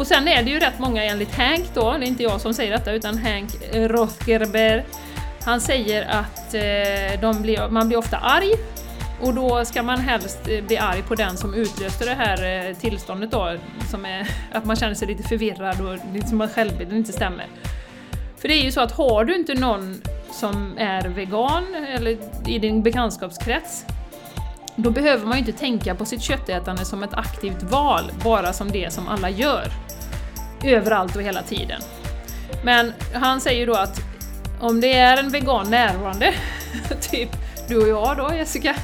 Och sen är det ju rätt många enligt Hank då, det är inte jag som säger detta utan Hank Rothgerber. Han säger att eh, de blir, man blir ofta arg och då ska man helst eh, bli arg på den som utlöste det här eh, tillståndet då, som är att man känner sig lite förvirrad och liksom att självbilden inte stämmer. För det är ju så att har du inte någon som är vegan eller i din bekantskapskrets då behöver man ju inte tänka på sitt köttätande som ett aktivt val, bara som det som alla gör. Överallt och hela tiden. Men han säger då att om det är en vegan närvarande, typ du och jag då Jessica,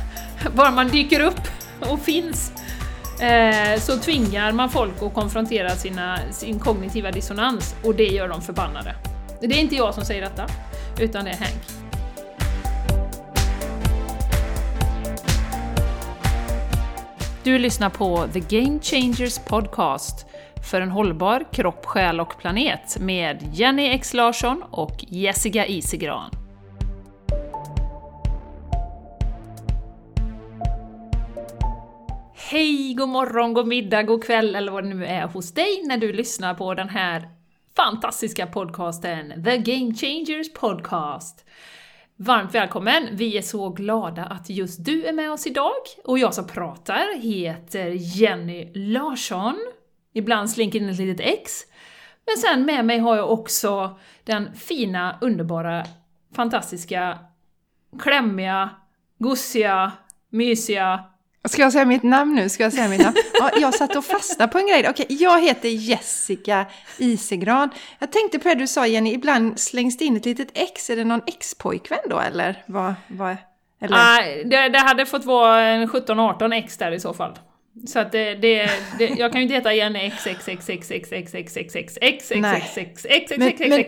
bara man dyker upp och finns, eh, så tvingar man folk att konfrontera sina, sin kognitiva dissonans och det gör dem förbannade. Det är inte jag som säger detta, utan det är Hank. Du lyssnar på The Game Changers Podcast för en hållbar kropp, själ och planet med Jenny X Larsson och Jessica Isigran. Hej, god morgon, god middag, god kväll eller vad det nu är hos dig när du lyssnar på den här fantastiska podcasten The Game Changers Podcast. Varmt välkommen! Vi är så glada att just du är med oss idag. Och jag som pratar heter Jenny Larsson. Ibland slinker in ett litet X. Men sen med mig har jag också den fina, underbara, fantastiska, klämmiga, gosiga, mysiga Ska jag säga mitt namn nu? Ska jag säga mitt namn? Ja, jag satt och fastnade på en grej. Okej, jag heter Jessica Isegran. Jag tänkte på det du sa Jenny, ibland slängs det in ett litet ex. Är det någon ex-pojkvän då eller? Vad, vad, eller? Ah, det, det hade fått vara en 17-18 ex där i så fall. Så att det, det, det, jag kan ju inte heta Jenny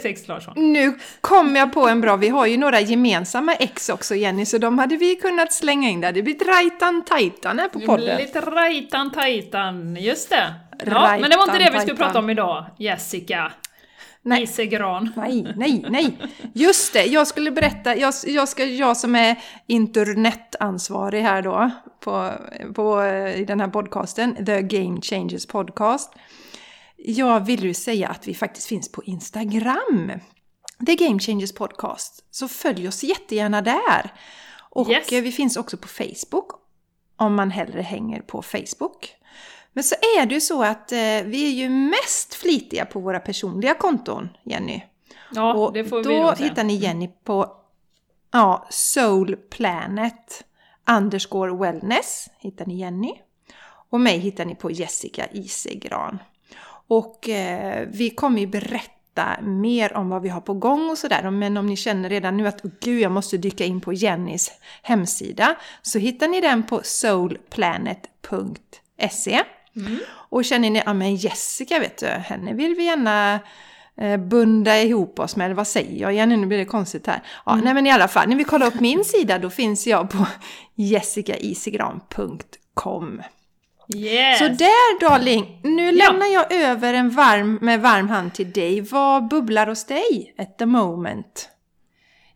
X Larsson. Nu kom jag på en bra, vi har ju några gemensamma X också Jenny, så de hade vi kunnat slänga in där. Det blir rajtan tajtan här på podden. Det blir lite rajtan tajtan, just det. Ja, men det var inte det vi skulle prata om idag, Jessica. Nej. Isegran. Nej, nej, nej. Just det, jag skulle berätta, jag, jag, ska, jag som är internetansvarig här då på, på, i den här podcasten, The Game Changers Podcast. Jag vill ju säga att vi faktiskt finns på Instagram. The Game Changers Podcast. Så följ oss jättegärna där. Och yes. vi finns också på Facebook. Om man hellre hänger på Facebook. Men så är det ju så att eh, vi är ju mest flitiga på våra personliga konton, Jenny. Ja, och det får vi Då hittar ni Jenny på ja, Soul Planet underscore wellness hittar ni Jenny. Och mig hittar ni på Jessica Isegran. Och eh, vi kommer ju berätta mer om vad vi har på gång och sådär. Men om ni känner redan nu att gud, jag måste dyka in på Jennys hemsida så hittar ni den på soulplanet.se. Mm. Och känner ni, ja men Jessica vet du, henne vill vi gärna eh, bunda ihop oss med, vad säger jag igen, nu blir det konstigt här. Ja, mm. nej men i alla fall, när vi kollar upp min sida då finns jag på jessicaisigran.com. Yes. Så där darling, nu ja. lämnar jag över en varm, med varm hand till dig. Vad bubblar hos dig at the moment?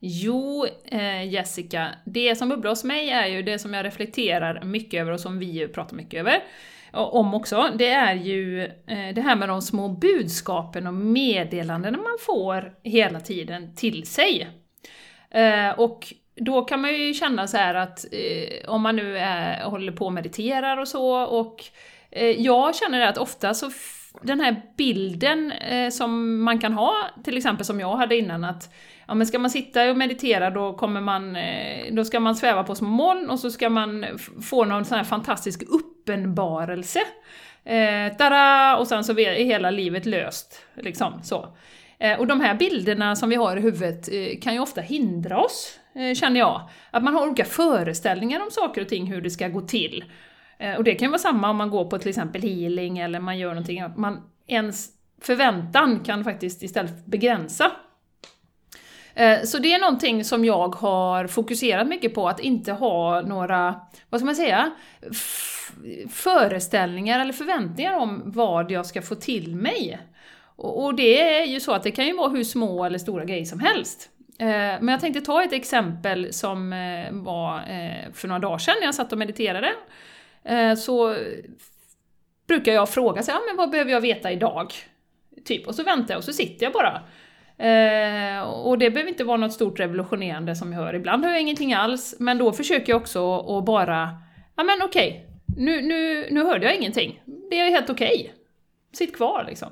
Jo, eh, Jessica, det som bubblar hos mig är ju det som jag reflekterar mycket över och som vi pratar mycket över om också, det är ju eh, det här med de små budskapen och meddelandena man får hela tiden till sig. Eh, och då kan man ju känna så här att eh, om man nu är, håller på och mediterar och så, och jag känner att ofta så den här bilden som man kan ha, till exempel som jag hade innan, att ja, men ska man sitta och meditera då, kommer man, då ska man sväva på små moln och så ska man få någon sån här fantastisk upp uppenbarelse. Eh, tada! Och sen så är hela livet löst. Liksom, så. Eh, och de här bilderna som vi har i huvudet eh, kan ju ofta hindra oss, eh, känner jag. Att man har olika föreställningar om saker och ting, hur det ska gå till. Eh, och det kan ju vara samma om man går på till exempel healing eller man gör någonting, man, ens förväntan kan faktiskt istället begränsa eh, så det är någonting som jag har fokuserat mycket på, att inte ha några, vad ska man säga, föreställningar eller förväntningar om vad jag ska få till mig. Och det är ju så att det kan ju vara hur små eller stora grejer som helst. Eh, men jag tänkte ta ett exempel som eh, var eh, för några dagar sedan när jag satt och mediterade. Eh, så brukar jag fråga så här, ja, men vad behöver jag veta idag? Typ, och så väntar jag och så sitter jag bara. Eh, och det behöver inte vara något stort revolutionerande som jag hör. Ibland hör jag ingenting alls, men då försöker jag också att bara, ja men okej, okay, nu, nu, nu hörde jag ingenting. Det är helt okej. Okay. Sitt kvar liksom.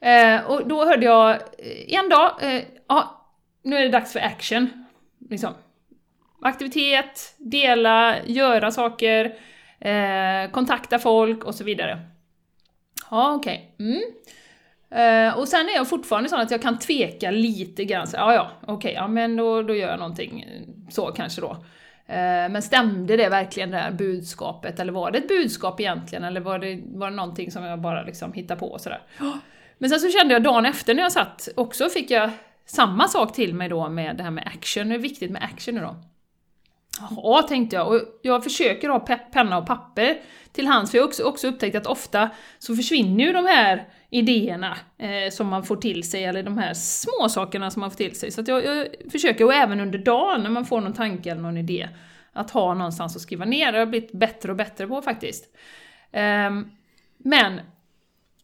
Eh, och då hörde jag eh, en dag, eh, ja, nu är det dags för action. Liksom. Aktivitet, dela, göra saker, eh, kontakta folk och så vidare. Ja, okej. Okay. Mm. Uh, och sen är jag fortfarande sån att jag kan tveka lite grann, så, ja ja, okej, okay, ja men då, då gör jag någonting så kanske då. Uh, men stämde det verkligen det här budskapet, eller var det ett budskap egentligen, eller var det, var det någonting som jag bara liksom hittade på och sådär. Men sen så kände jag dagen efter när jag satt, också fick jag samma sak till mig då med det här med action, är viktigt med action nu då. Ja, tänkte jag, och jag försöker ha penna och papper till hands, för jag har också, också upptäckt att ofta så försvinner ju de här idéerna eh, som man får till sig, eller de här små sakerna som man får till sig. Så jag, jag, försöker, och även under dagen när man får någon tanke eller någon idé, att ha någonstans att skriva ner. Det har jag blivit bättre och bättre på faktiskt. Eh, men,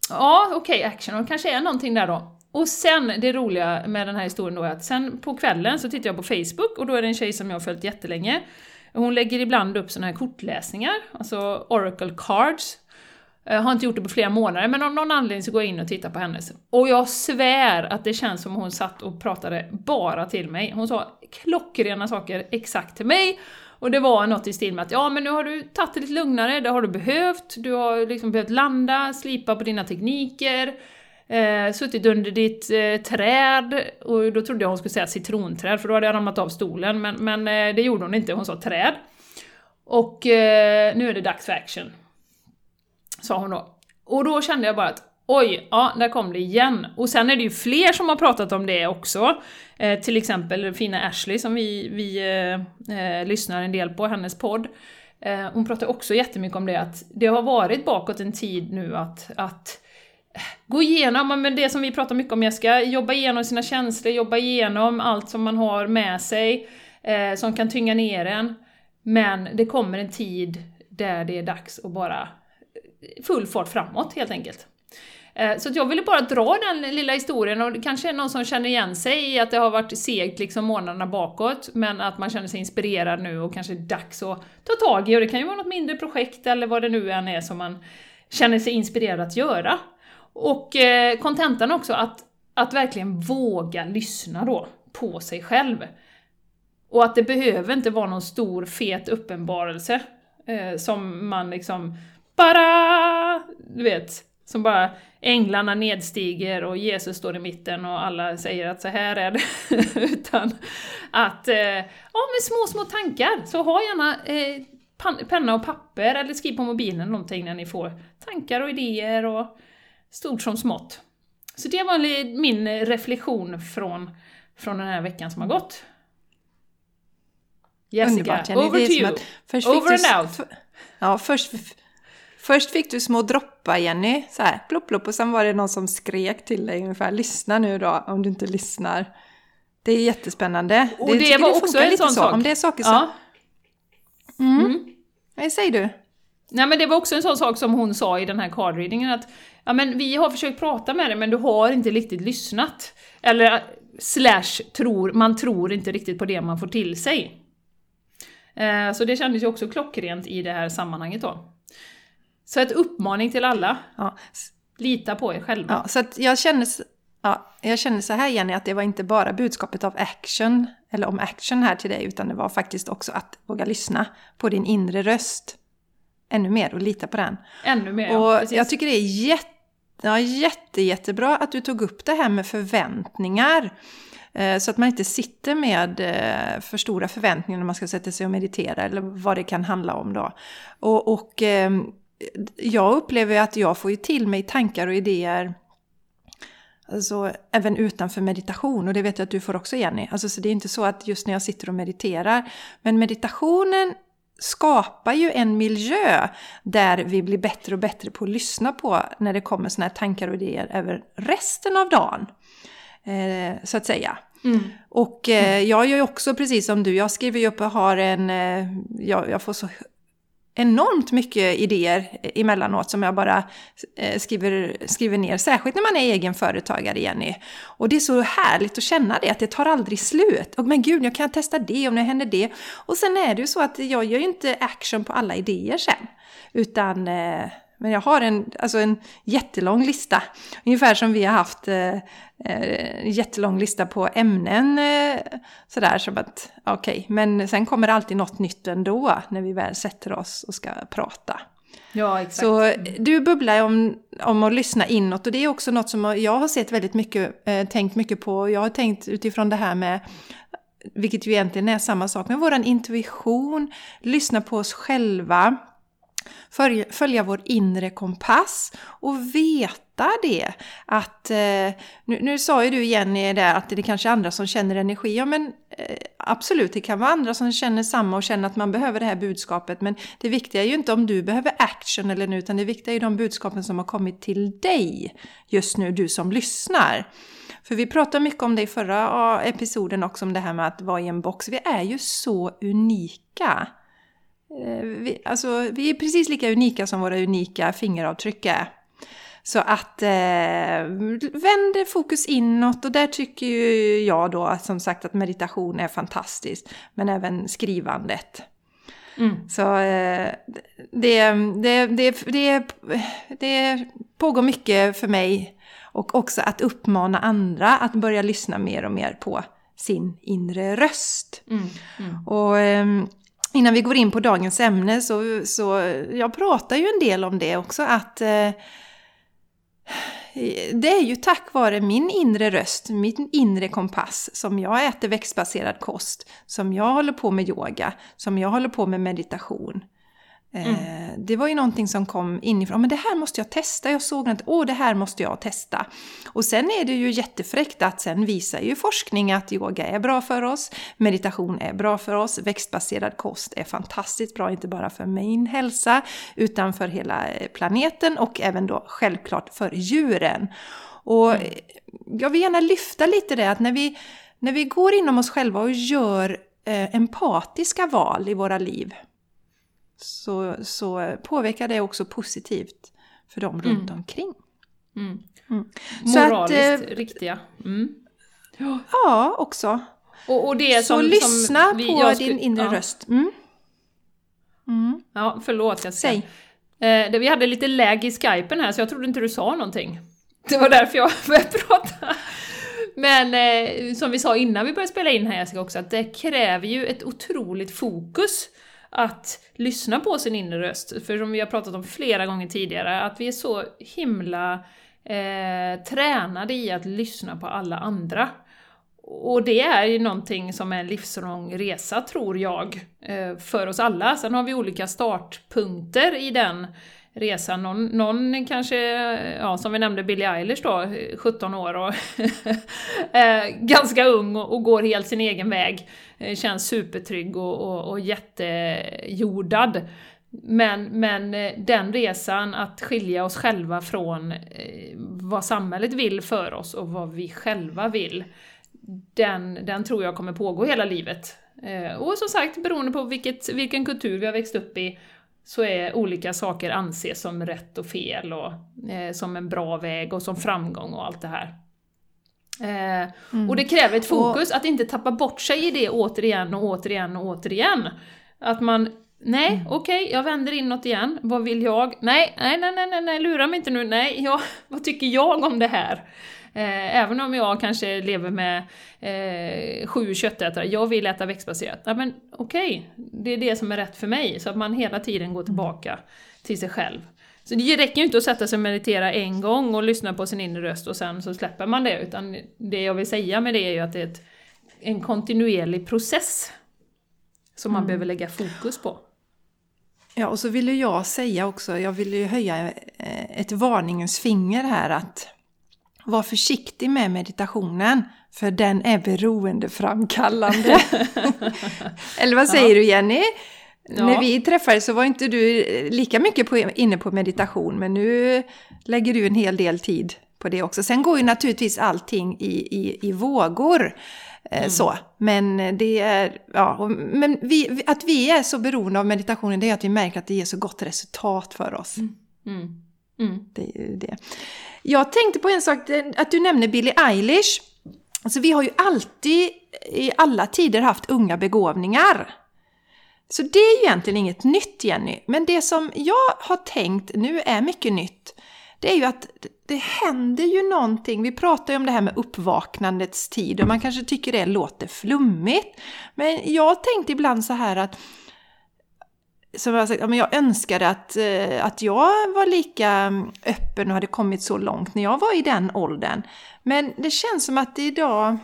ja okej, okay, action, och kanske är någonting där då. Och sen, det roliga med den här historien då är att sen på kvällen så tittar jag på Facebook och då är det en tjej som jag har följt jättelänge. Hon lägger ibland upp såna här kortläsningar, alltså Oracle Cards, jag har inte gjort det på flera månader, men av någon anledning så går jag in och tittar på hennes. Och jag svär att det känns som hon satt och pratade bara till mig. Hon sa klockrena saker exakt till mig. Och det var något i stil med att ja men nu har du tagit det lite lugnare, det har du behövt, du har liksom behövt landa, slipa på dina tekniker, eh, suttit under ditt eh, träd, och då trodde jag hon skulle säga citronträd för då hade jag ramlat av stolen, men, men eh, det gjorde hon inte, hon sa träd. Och eh, nu är det dags för action sa hon då. Och då kände jag bara att oj, ja, där kom det igen. Och sen är det ju fler som har pratat om det också. Eh, till exempel fina Ashley som vi, vi eh, eh, lyssnar en del på, hennes podd. Eh, hon pratar också jättemycket om det, att det har varit bakåt en tid nu att, att gå igenom, men det som vi pratar mycket om Jessica, jobba igenom sina känslor, jobba igenom allt som man har med sig, eh, som kan tynga ner en. Men det kommer en tid där det är dags att bara eh, full fart framåt helt enkelt. Eh, så jag ville bara dra den lilla historien och det kanske är någon som känner igen sig i att det har varit segt liksom månaderna bakåt, men att man känner sig inspirerad nu och kanske är dags att ta tag i, och det kan ju vara något mindre projekt eller vad det nu än är som man känner sig inspirerad att göra. Och eh, kontentan också, att, att verkligen våga lyssna då på sig själv. Och att det behöver inte vara någon stor fet uppenbarelse eh, som man liksom bara, du vet, som bara änglarna nedstiger och Jesus står i mitten och alla säger att så här är det. Utan att, eh, ja med små, små tankar, så ha gärna eh, penna och papper eller skriv på mobilen någonting när ni får tankar och idéer och stort som smått. Så det var min reflektion från, från den här veckan som har gått. Jessica, Underbart, over to you. Over and out. Ja, först Först fick du små droppar Jenny, så här plopp plopp och sen var det någon som skrek till dig ungefär lyssna nu då om du inte lyssnar. Det är jättespännande. Och det, det var det också en sån så. sak. Om det är saker som... Ja. Mm. mm. Vad säger du? Nej men det var också en sån sak som hon sa i den här cardreadingen att ja men vi har försökt prata med dig men du har inte riktigt lyssnat. Eller slash tror, man tror inte riktigt på det man får till sig. Eh, så det kändes ju också klockrent i det här sammanhanget då. Så ett uppmaning till alla. Ja. Lita på er själva. Ja, så att jag känner, ja, jag känner så här Jenny, att det var inte bara budskapet av action, eller om action här till dig, utan det var faktiskt också att våga lyssna på din inre röst. Ännu mer och lita på den. Ännu mer, Och ja, jag tycker det är jätte, ja, jätte, jättebra att du tog upp det här med förväntningar. Eh, så att man inte sitter med eh, för stora förväntningar när man ska sätta sig och meditera eller vad det kan handla om då. Och, och ehm, jag upplever att jag får ju till mig tankar och idéer Alltså även utanför meditation och det vet jag att du får också Jenny. Alltså så det är inte så att just när jag sitter och mediterar. Men meditationen skapar ju en miljö där vi blir bättre och bättre på att lyssna på när det kommer såna här tankar och idéer över resten av dagen. Eh, så att säga. Mm. Och eh, jag gör ju också precis som du, jag skriver ju upp och har en, eh, jag, jag får så enormt mycket idéer emellanåt som jag bara eh, skriver, skriver ner. Särskilt när man är egen företagare, Jenny. Och det är så härligt att känna det, att det tar aldrig slut. Och men gud, jag kan testa det om det händer det. Och sen är det ju så att jag gör ju inte action på alla idéer sen. Utan eh, men jag har en, alltså en jättelång lista. Ungefär som vi har haft eh, eh en jättelång lista på ämnen. Eh, sådär som att, okej, okay. men sen kommer det alltid något nytt ändå när vi väl sätter oss och ska prata. Ja, exakt. Så du bubblar om, om att lyssna inåt och det är också något som jag har sett väldigt mycket, eh, tänkt mycket på. Jag har tänkt utifrån det här med vilket ju egentligen är samma sak, med våran intuition, lyssna på oss själva, följa vår inre kompass och veta det. Att, eh, nu, nu sa ju du Jenny där att det kanske är andra som känner energi. Ja men eh, absolut, det kan vara andra som känner samma och känner att man behöver det här budskapet. Men det viktiga är ju inte om du behöver action eller nu, utan det viktiga är ju de budskapen som har kommit till dig just nu, du som lyssnar. För vi pratade mycket om det i förra episoden också, om det här med att vara i en box. Vi är ju så unika. Eh, vi, alltså, vi är precis lika unika som våra unika fingeravtryck är. Så att eh, vänd fokus inåt och där tycker ju jag då som sagt att meditation är fantastiskt. Men även skrivandet. Mm. Så eh, det, det, det, det, det pågår mycket för mig och också att uppmana andra att börja lyssna mer och mer på sin inre röst. Mm. Mm. Och ehm, Innan vi går in på dagens ämne så, så jag pratar ju en del om det också att eh, det är ju tack vare min inre röst, min inre kompass, som jag äter växtbaserad kost, som jag håller på med yoga, som jag håller på med meditation. Mm. Eh, det var ju någonting som kom inifrån. Men det här måste jag testa. Jag såg att åh, det här måste jag testa. Och sen är det ju jättefräckt att sen visar ju forskning att yoga är bra för oss, meditation är bra för oss, växtbaserad kost är fantastiskt bra, inte bara för min hälsa, utan för hela planeten och även då självklart för djuren. Och mm. jag vill gärna lyfta lite det att när vi, när vi går inom oss själva och gör eh, empatiska val i våra liv, så, så påverkar det också positivt för dem mm. runt omkring. Mm. Mm. Moraliskt att, eh, riktiga. Mm. Ja, också. Och, och det så som, lyssna som vi, på din inre ja. röst. Mm. Mm. Ja, förlåt jag ska. Säg. Eh, vi hade lite läge i skypen här så jag trodde inte du sa någonting. Det var därför jag började prata. Men eh, som vi sa innan vi började spela in här Jessica också, att det kräver ju ett otroligt fokus att lyssna på sin inre röst. För som vi har pratat om flera gånger tidigare, att vi är så himla eh, tränade i att lyssna på alla andra. Och det är ju någonting som är en livslång resa, tror jag, eh, för oss alla. Sen har vi olika startpunkter i den resan. Någon, någon kanske, ja, som vi nämnde Billie Eilish då, 17 år och eh, ganska ung och, och, går helt sin egen väg. Eh, känns supertrygg och, och, och jättejordad. Men, men eh, den resan att skilja oss själva från vad samhället vill för oss och vad vi själva vill, den, den tror jag kommer pågå hela livet. Och som sagt, beroende på vilket, vilken kultur vi har växt upp i så är olika saker anses som rätt och fel och eh, som en bra väg och som framgång och allt det här. Eh, mm. Och det kräver ett fokus, och... att inte tappa bort sig i det återigen och återigen och återigen. Att man, nej, mm. okej, okay, jag vänder inåt igen, vad vill jag? Nej, nej, nej, nej, nej, lura mig inte nu, nej, ja, vad tycker jag om det här? Eh, även om jag kanske lever med eh, sju köttätare, jag vill äta växtbaserat. Ja, men okej, okay, det är det som är rätt för mig. Så att man hela tiden går tillbaka till sig själv. Så det räcker ju inte att sätta sig och meditera en gång och lyssna på sin inre röst och sen så släpper man det. Utan det jag vill säga med det är ju att det är ett, en kontinuerlig process som man mm. behöver lägga fokus på. Ja, och så vill ju jag säga också, jag vill ju höja eh, ett varningens finger här att var försiktig med meditationen, för den är beroendeframkallande. Eller vad säger ja. du Jenny? Ja. När vi träffades så var inte du lika mycket på, inne på meditation, men nu lägger du en hel del tid på det också. Sen går ju naturligtvis allting i, i, i vågor. Eh, Så, men det är, ja, men vi, att vi är så beroende av meditationen det är att vi märker att det ger så gott resultat för oss. Mm. Mm. Mm. Det är ju det. Jag tänkte på en sak, eh, att du nämner Billie Eilish. Alltså vi har ju alltid i alla tider haft unga begåvningar. Så det är ju egentligen inget nytt Jenny. Men det som jag har tänkt nu är mycket nytt. Det är ju att det händer ju någonting. Vi pratar ju om det här med uppvaknandets tid och man kanske tycker det låter flummigt. Men jag tänkte ibland så här att som jag har sagt, ja, men jag önskade att, eh, att jag var lika mm, öppen och hade kommit så långt när jag var i den åldern. Men det känns som att det idag...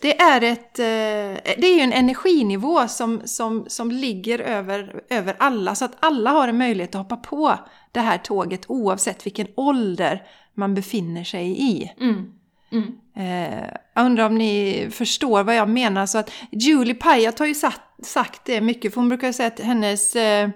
Det är, ett, eh, det är ju en energinivå som, som, som ligger över, över alla, så att alla har en möjlighet att hoppa på det här tåget oavsett vilken ålder man befinner sig i. Mm. Mm. Eh, jag undrar om ni förstår vad jag menar. Så att Julie Pyatt har ju sagt, sagt det mycket, för hon brukar säga att hennes... Eh,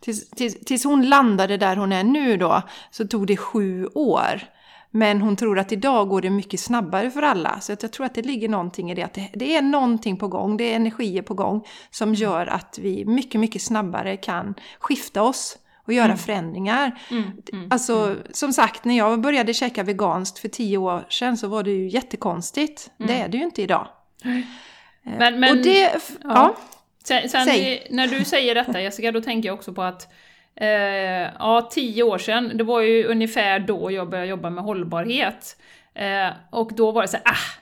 tills, tills, tills hon landade där hon är nu då, så tog det sju år. Men hon tror att idag går det mycket snabbare för alla. Så att jag tror att det ligger någonting i det. Att det, det är någonting på gång, det är energier på gång som gör att vi mycket, mycket snabbare kan skifta oss och göra förändringar. Mm. Mm. Alltså som sagt, när jag började käka veganskt för tio år sedan så var det ju jättekonstigt. Det är det ju inte idag. Men, men, och det... ja. Ja. Sen, sen i- när du säger detta Jessica, då tänker jag också på att eh, ja, tio år sedan, det var ju ungefär då jag började jobba med hållbarhet. Eh, och då var det så här, ah,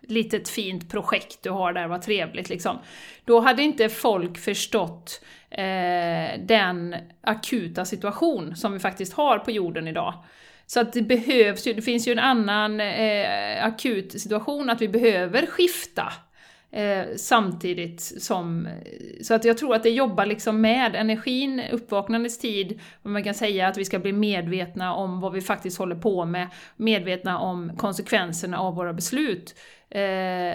litet fint projekt du har där, vad trevligt liksom. Då hade inte folk förstått eh, den akuta situation som vi faktiskt har på jorden idag. Så att det behövs ju, det finns ju en annan eh, akut situation att vi behöver skifta eh, samtidigt som... Så att jag tror att det jobbar liksom med energin, uppvaknandets tid, och man kan säga att vi ska bli medvetna om vad vi faktiskt håller på med, medvetna om konsekvenserna av våra beslut. Eh,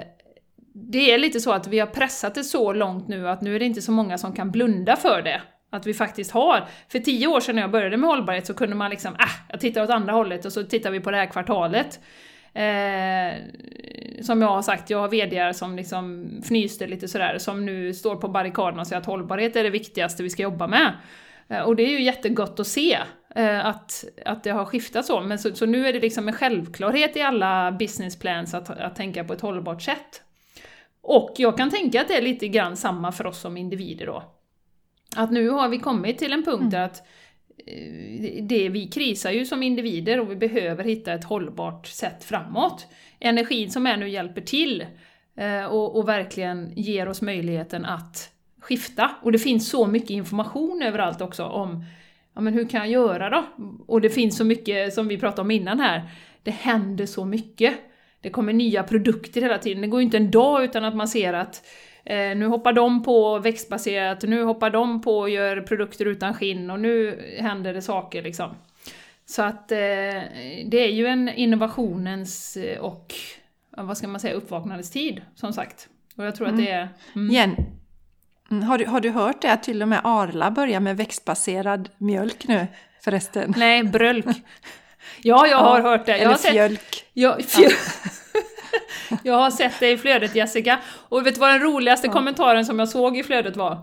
det är lite så att vi har pressat det så långt nu att nu är det inte så många som kan blunda för det. Att vi faktiskt har. För tio år sedan när jag började med hållbarhet så kunde man liksom, ah, jag tittar åt andra hållet och så tittar vi på det här kvartalet. Eh, som jag har sagt, jag har VDar som liksom fnyste lite sådär, som nu står på barrikaderna och säger att hållbarhet är det viktigaste vi ska jobba med. Eh, och det är ju jättegott att se eh, att, att det har skiftat så, men så, så nu är det liksom en självklarhet i alla business plans att, att tänka på ett hållbart sätt. Och jag kan tänka att det är lite grann samma för oss som individer då. Att nu har vi kommit till en punkt där att eh, det, vi krisar ju som individer och vi behöver hitta ett hållbart sätt framåt. Energin som är nu hjälper till eh, och, och verkligen ger oss möjligheten att skifta. Och det finns så mycket information överallt också om ja, men hur kan jag göra då? Och det finns så mycket som vi pratade om innan här. Det händer så mycket. Det kommer nya produkter hela tiden. Det går ju inte en dag utan att man ser att eh, nu hoppar de på växtbaserat, nu hoppar de på och gör produkter utan skinn och nu händer det saker liksom. Så att eh, det är ju en innovationens eh, och vad ska man säga, uppvaknandets tid som sagt. Och jag tror att det är... Mm. Igen. Mm, Har du, har du hört det att till och med Arla börjar med växtbaserad mjölk nu förresten? Nej, brölk. Ja, jag har hört det. Jag Eller har sett, fjölk. jag, fjö, jag har sett det i flödet Jessica. Och vet du vad den roligaste kommentaren som jag såg i flödet var?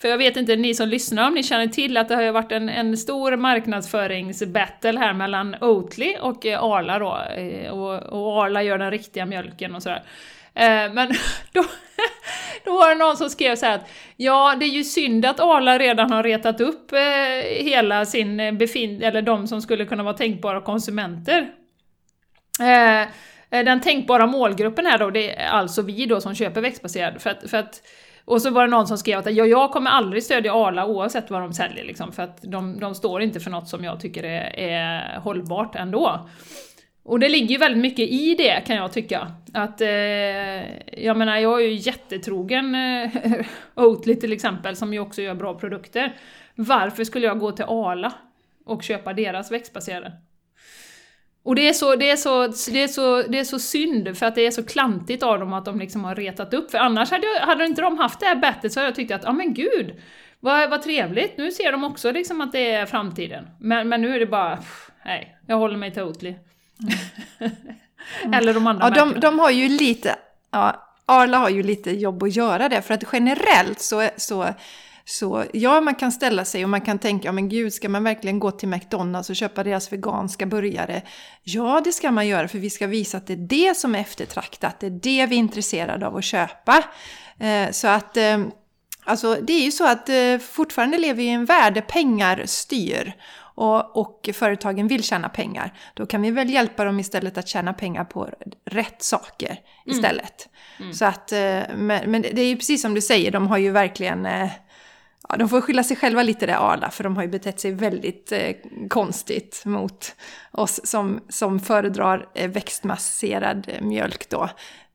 För jag vet inte, ni som lyssnar, om ni känner till att det har ju varit en, en stor marknadsföringsbattle här mellan Oatly och eh, Arla då. eh, Och, och Arla gör den riktiga mjölken och sådär. Eh, men då, då var det någon som skrev så här att ja, det är ju synd att Arla redan har retat upp eh, hela sin eh, befin... eller de som skulle kunna vara tänkbara konsumenter. Den tänkbara målgruppen här då, det är alltså vi då som köper växtbaserad. För att, för att, och så var det någon som skrev att ja, jag kommer aldrig stödja Arla oavsett vad de säljer, liksom, för att de, de står inte för något som jag tycker är, är hållbart ändå. Och det ligger ju väldigt mycket i det kan jag tycka. Att, eh, jag menar, jag är ju jättetrogen eh, Oatly till exempel, som ju också gör bra produkter. Varför skulle jag gå till Arla och köpa deras växtbaserade? Och det är, så, det, är så, det, är så, det är så synd, för att det är så klantigt av dem att de liksom har retat upp. För annars hade, jag, hade inte de haft det här bettet så hade jag tyckt att, ja men gud, vad, vad trevligt, nu ser de också liksom att det är framtiden. Men, men nu är det bara, pff, nej, jag håller mig till Oatly. Eller de andra Ja, de, de har ju lite, ja, Arla har ju lite jobb att göra det. För att generellt så, så, så, ja man kan ställa sig och man kan tänka, ja men gud, ska man verkligen gå till McDonalds och köpa deras veganska burgare? Ja, det ska man göra för vi ska visa att det är det som är eftertraktat, det är det vi är intresserade av att köpa. Eh, så att, eh, alltså det är ju så att eh, fortfarande lever vi i en värld där pengar styr och, och företagen vill tjäna pengar, då kan vi väl hjälpa dem istället att tjäna pengar på rätt saker istället. Så att, eh, men, men det är ju precis som du säger, de har ju verkligen eh, Ja, de får skylla sig själva lite där Arla, för de har ju betett sig väldigt eh, konstigt mot oss som, som föredrar eh, växtmasserad eh, mjölk då.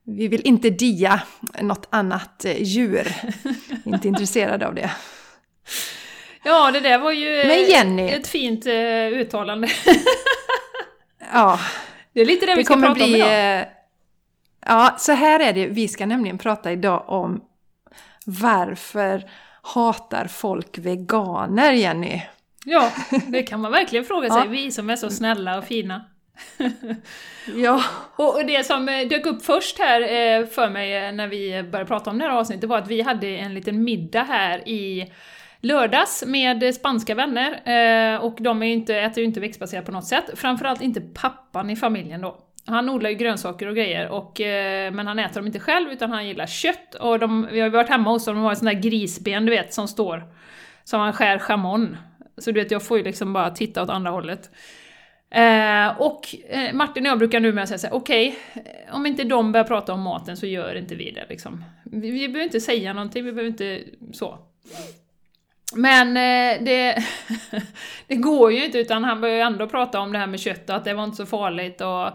Vi vill inte dia något annat eh, djur. inte intresserade av det. Ja, det där var ju eh, Men Jenny- ett fint eh, uttalande. Ja, Det är lite det, vi det ska kommer prata om bli... idag. eh, Ja, så här är det. Vi ska nämligen prata idag om varför hatar folk veganer, Jenny? Ja, det kan man verkligen fråga sig. Ja. Vi som är så snälla och fina. Ja, Och det som eh, dök upp först här eh, för mig eh, när vi började prata om det här avsnittet var att vi hade en liten middag här i lördags med spanska vänner. Eh, och de är ju inte, äter ju inte växtbaserat på något sätt. Framförallt inte pappan i familjen då. Han odlar ju grönsaker och grejer, och, eh, men han äter dem inte själv utan han gillar kött. Och de, vi har ju varit hemma hos dem, de har ett sånt där grisben du vet som står, som man skär chamon. Så du vet, jag får ju liksom bara titta åt andra hållet. Eh, och eh, Martin och jag brukar numera säga såhär, okej, okay, om inte de börjar prata om maten så gör inte vi det liksom. Vi, vi behöver inte säga någonting, vi behöver inte så. Men eh, det, det går ju inte utan han börjar ju ändå prata om det här med kött och att det var inte så farligt och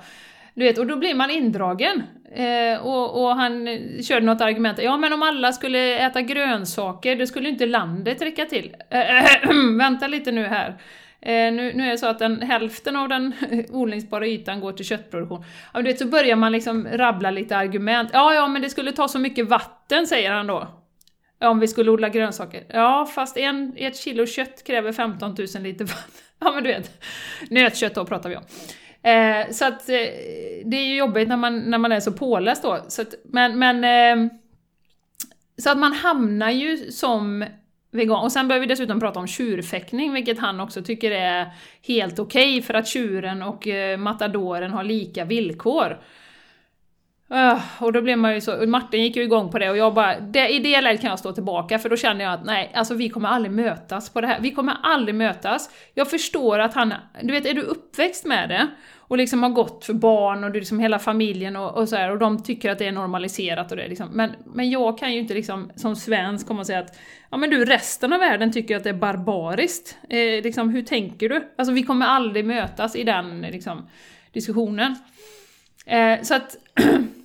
du vet, och då blir man indragen. Eh, och, och han körde något argument, ja men om alla skulle äta grönsaker, då skulle inte landet räcka till. Eh, vänta lite nu här. Eh, nu, nu är det så att den, hälften av den odlingsbara ytan går till köttproduktion. Ja, du vet, så börjar man liksom rabbla lite argument. Ja, ja, men det skulle ta så mycket vatten, säger han då. Om vi skulle odla grönsaker. Ja, fast en, ett kilo kött kräver 15 000 liter vatten. Ja, men du vet. Nötkött då pratar vi om. Eh, så att eh, det är ju jobbigt när man, när man är så påläst då. Så att, men, men eh, så att man hamnar ju som vegan. Och sen börjar vi dessutom prata om tjurfäktning, vilket han också tycker är helt okej för att tjuren och eh, matadoren har lika villkor. Uh, och då blev man ju så, Martin gick ju igång på det och jag bara, det, i det läget kan jag stå tillbaka för då känner jag att nej, alltså vi kommer aldrig mötas på det här. Vi kommer aldrig mötas. Jag förstår att han, du vet, är du uppväxt med det och liksom har gått för barn och du liksom hela familjen och, och så här, och de tycker att det är normaliserat och det liksom, men, men jag kan ju inte liksom som svensk komma och säga att ja men du, resten av världen tycker att det är barbariskt. Eh, liksom, hur tänker du? Alltså vi kommer aldrig mötas i den liksom, diskussionen. Eh, så att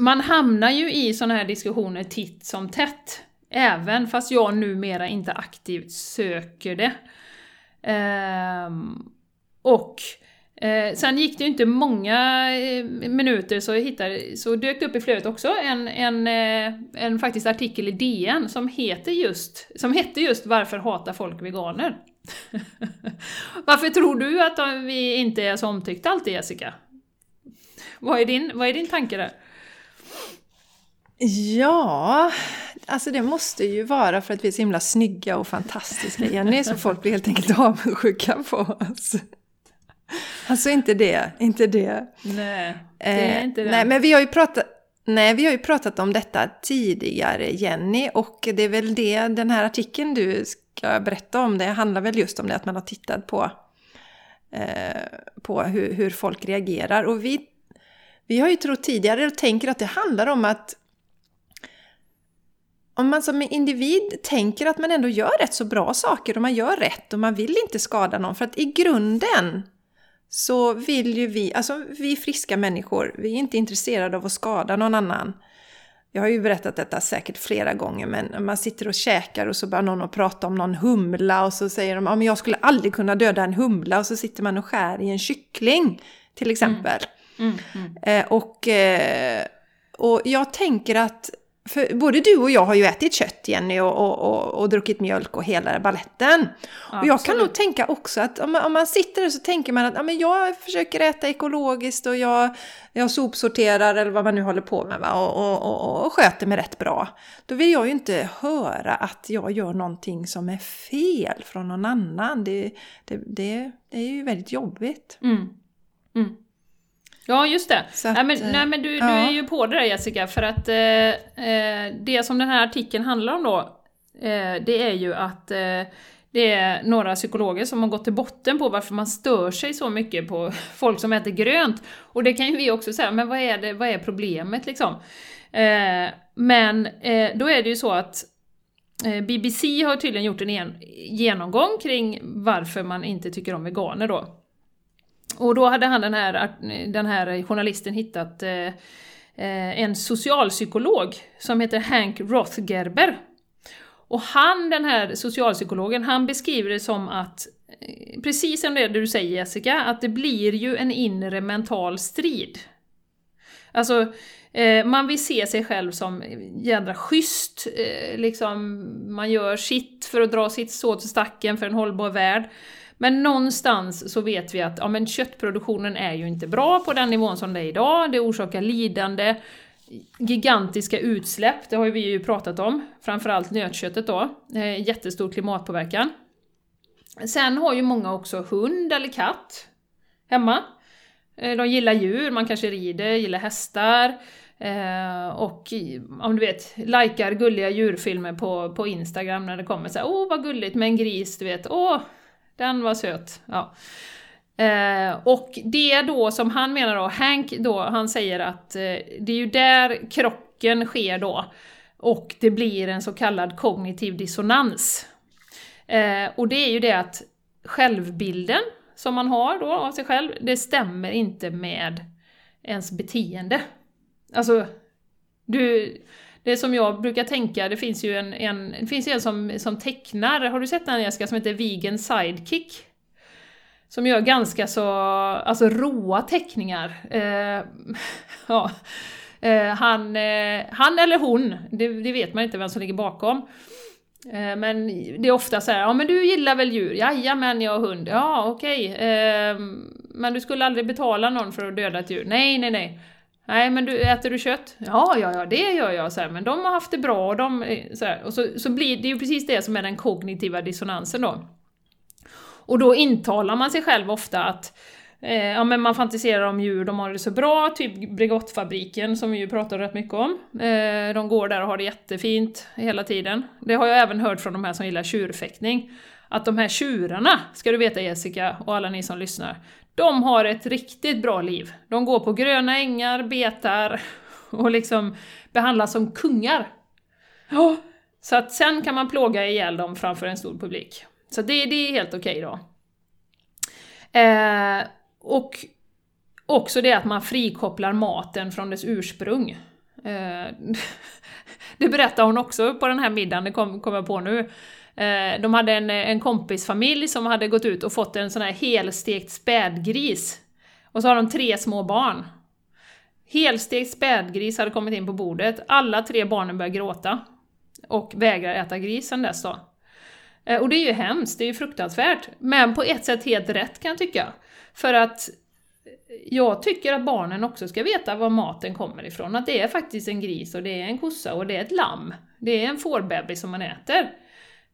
man hamnar ju i sådana här diskussioner titt som tätt. Även fast jag numera inte aktivt söker det. Ehm, och eh, sen gick det ju inte många eh, minuter så, jag hittade, så dök det upp i flödet också en, en, eh, en faktiskt artikel i DN som heter just, som hette just Varför hatar folk veganer? Varför tror du att vi inte är så omtyckta alltid Jessica? Vad är din, vad är din tanke där? Ja, alltså det måste ju vara för att vi är så himla snygga och fantastiska, Jenny, så folk blir helt enkelt avundsjuka på oss. Alltså inte det, inte det. Nej, det är Eh, inte det. Nej, men vi har ju pratat... Nej, vi har ju pratat om detta tidigare, Jenny, och det är väl det den här artikeln du ska berätta om, det handlar väl just om det att man har tittat på, eh, på hur, hur folk reagerar. Och vi, vi har ju trott tidigare och tänker att det handlar om att om man som individ tänker att man ändå gör rätt så bra saker och man gör rätt och man vill inte skada någon, för att i grunden så vill ju vi, alltså vi är friska människor, vi är inte intresserade av att skada någon annan. Jag har ju berättat detta säkert flera gånger, men man sitter och käkar och så börjar någon att prata om någon humla och så säger de att ja, jag skulle aldrig kunna döda en humla och så sitter man och skär i en kyckling till exempel. Mm, mm. Eh, och, eh, och jag tänker att för både du och jag har ju ätit kött Jenny och, och, och, och druckit mjölk och hela balletten. och jag kan nog tänka också att om man, om man sitter där så tänker man att ja, men jag försöker äta ekologiskt och jag, jag sopsorterar eller vad man nu håller på med va? Och, och, och, och sköter mig rätt bra. Då vill jag ju inte höra att jag gör någonting som är fel från någon annan. Det, det, det, det är ju väldigt jobbigt. Mm. Mm. Ja, just det. Att, nej, men, nej, men du, ja. du är ju på det där Jessica, för att eh, eh, det som den här artikeln handlar om då, eh, det är ju att eh, det är några psykologer som har gått till botten på varför man stör sig så mycket på folk som äter grönt. Och det kan ju vi också säga, men vad är, det, vad är problemet liksom? Eh, men eh, då är det ju så att BBC har tydligen gjort en genomgång kring varför man inte tycker om veganer då. Och då hade han den här, den här journalisten hittat eh, eh, en socialpsykolog som heter Hank Rothgerber. Och han, den här socialpsykologen, han beskriver det som att, eh, precis som det du säger Jessica, att det blir ju en inre mental strid. Alltså, eh, man vill se sig själv som jädra schysst, eh, liksom, man gör sitt för att dra sitt så till stacken för en hållbar värld. Men någonstans så vet vi att ja, men köttproduktionen är ju inte bra på den nivån som det är idag, det orsakar lidande, gigantiska utsläpp, det har vi ju pratat om, framförallt nötköttet då, eh, jättestor klimatpåverkan. Sen har ju många också hund eller katt hemma. Eh, de gillar djur, man kanske rider, gillar hästar, eh, och om du vet, likar gulliga djurfilmer på, på Instagram när det kommer så här, åh vad gulligt med en gris, du vet, åh den var söt. Ja. Eh, och det då som han menar då, Hank då, han säger att eh, det är ju där krocken sker då. Och det blir en så kallad kognitiv dissonans. Eh, och det är ju det att självbilden som man har då av sig själv, det stämmer inte med ens beteende. Alltså, du, det som jag brukar tänka, det finns ju en, en, det finns en som, som tecknar, har du sett den Jessica, som heter Vegan Sidekick? Som gör ganska så, alltså råa teckningar. Eh, ja. Eh, han, eh, han eller hon, det, det, vet man inte vem som ligger bakom. Eh, men det är ofta så här, ja men du gillar väl djur? Jajamän, jag har hund. Ja, okej. Okay. Eh, men du skulle aldrig betala någon för att döda ett djur? Nej, nej, nej. Nej, men du, äter du kött? Ja, ja, ja, det gör jag, så här, men de har haft det bra och de... Så, här, och så, så blir det ju precis det som är den kognitiva dissonansen då. Och då intalar man sig själv ofta att eh, ja, men man fantiserar om djur, de har det så bra, typ Bregottfabriken som vi ju pratar rätt mycket om. Eh, de går där och har det jättefint hela tiden. Det har jag även hört från de här som gillar tjurfäktning. Att de här tjurarna, ska du veta Jessica och alla ni som lyssnar, de har ett riktigt bra liv. De går på gröna ängar, betar och liksom behandlas som kungar. Ja, så att sen kan man plåga ihjäl dem framför en stor publik. Så det, det är helt okej okay då. Eh, och också det att man frikopplar maten från dess ursprung. Eh, det berättar hon också på den här middagen, det kom, kom jag på nu. Eh, de hade en, eh, en kompisfamilj som hade gått ut och fått en sån här helstekt spädgris. Och så har de tre små barn. Helstekt spädgris hade kommit in på bordet, alla tre barnen började gråta. Och vägrar äta gris sen dess då. Eh, och det är ju hemskt, det är ju fruktansvärt. Men på ett sätt helt rätt kan jag tycka. För att eh, jag tycker att barnen också ska veta var maten kommer ifrån. Att det är faktiskt en gris och det är en kossa och det är ett lamm. Det är en fårbebis som man äter.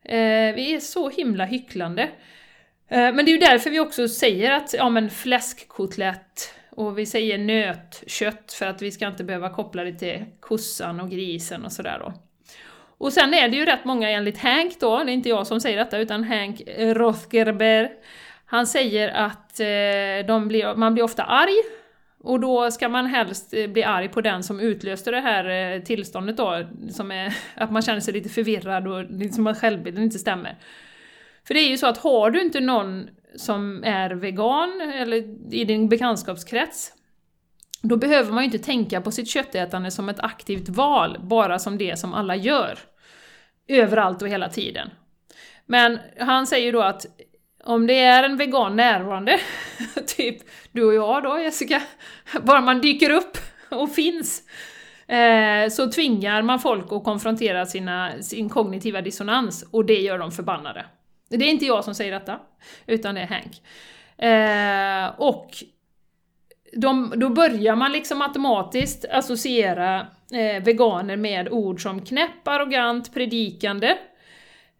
Eh, vi är så himla hycklande. Eh, men det är ju därför vi också säger att ja, men fläskkotlett och vi säger nötkött för att vi ska inte behöva koppla det till kossan och grisen och sådär då. Och sen är det ju rätt många enligt Hank då, det är inte jag som säger detta utan Hank Rothgerber. Han säger att eh, blir, man blir ofta arg och då ska man helst eh, bli arg på den som utlöste det här eh, tillståndet då, som är att man känner sig lite förvirrad och liksom att självbilden inte stämmer. För det är ju så att har du inte någon som är vegan, eller i din bekantskapskrets, då behöver man ju inte tänka på sitt köttätande som ett aktivt val, bara som det som alla gör. Överallt och hela tiden. Men han säger då att om det är en vegan närvarande, typ du och jag då Jessica, bara man dyker upp och finns, eh, så tvingar man folk att konfrontera sina, sin kognitiva dissonans och det gör dem förbannade. Det är inte jag som säger detta, utan det är Hank. Eh, och de, då börjar man liksom automatiskt associera eh, veganer med ord som knäpp, arrogant, predikande.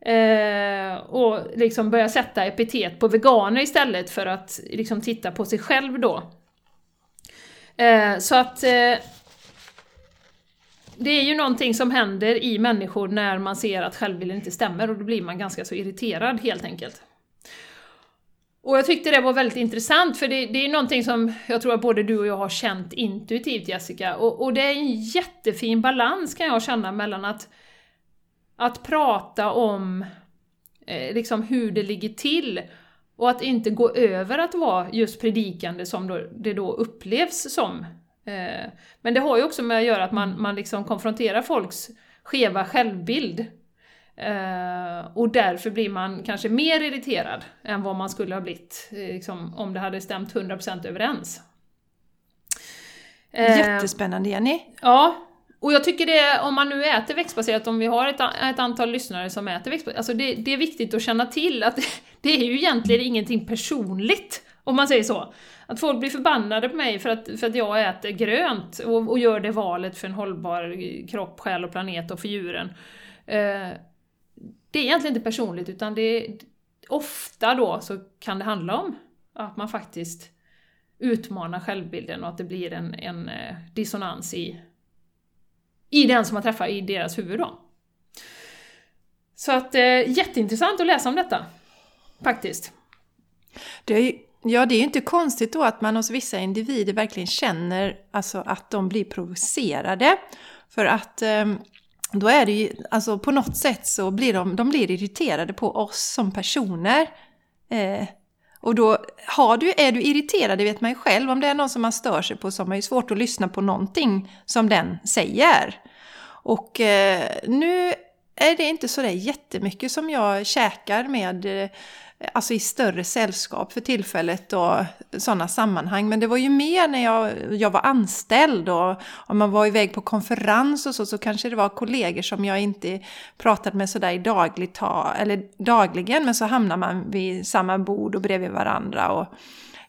Eh, och liksom börja sätta epitet på veganer istället för att liksom titta på sig själv då. Eh, så att eh, det är ju någonting som händer i människor när man ser att självbilden inte stämmer och då blir man ganska så irriterad helt enkelt. Och jag tyckte det var väldigt intressant för det, det är någonting som jag tror att både du och jag har känt intuitivt Jessica, och, och det är en jättefin balans kan jag känna mellan att, att prata om eh, liksom hur det ligger till och att inte gå över att vara just predikande som då, det då upplevs som. Eh, men det har ju också med att göra att man, man liksom konfronterar folks skeva självbild. Eh, och därför blir man kanske mer irriterad än vad man skulle ha blivit eh, liksom, om det hade stämt 100% överens. Jättespännande Jenny! Ja, och jag tycker det, om man nu äter växtbaserat, om vi har ett, ett antal lyssnare som äter växtbaserat, alltså det, det, är viktigt att känna till att det är ju egentligen ingenting personligt, om man säger så. Att folk blir förbannade på mig för att, för att jag äter grönt och, och gör det valet för en hållbar kropp, själ och planet och för djuren. Eh, det är egentligen inte personligt utan det är, ofta då så kan det handla om att man faktiskt utmanar självbilden och att det blir en, en eh, dissonans i, i den som man träffar i deras huvud då. Så att eh, jätteintressant att läsa om detta, faktiskt. Det är ju, ja, det är ju inte konstigt då att man hos vissa individer verkligen känner alltså, att de blir provocerade. För att eh, då är det ju, alltså på något sätt så blir de, de blir irriterade på oss som personer. Eh, och då har du, är du irriterad, det vet man ju själv, om det är någon som man stör sig på så har man ju svårt att lyssna på någonting som den säger. Och eh, nu är det inte så där jättemycket som jag käkar med eh, alltså i större sällskap för tillfället och sådana sammanhang. Men det var ju mer när jag, jag var anställd och om man var iväg på konferens och så, så kanske det var kollegor som jag inte pratade med sådär i dagligt ta, eller dagligen, men så hamnar man vid samma bord och bredvid varandra. Och,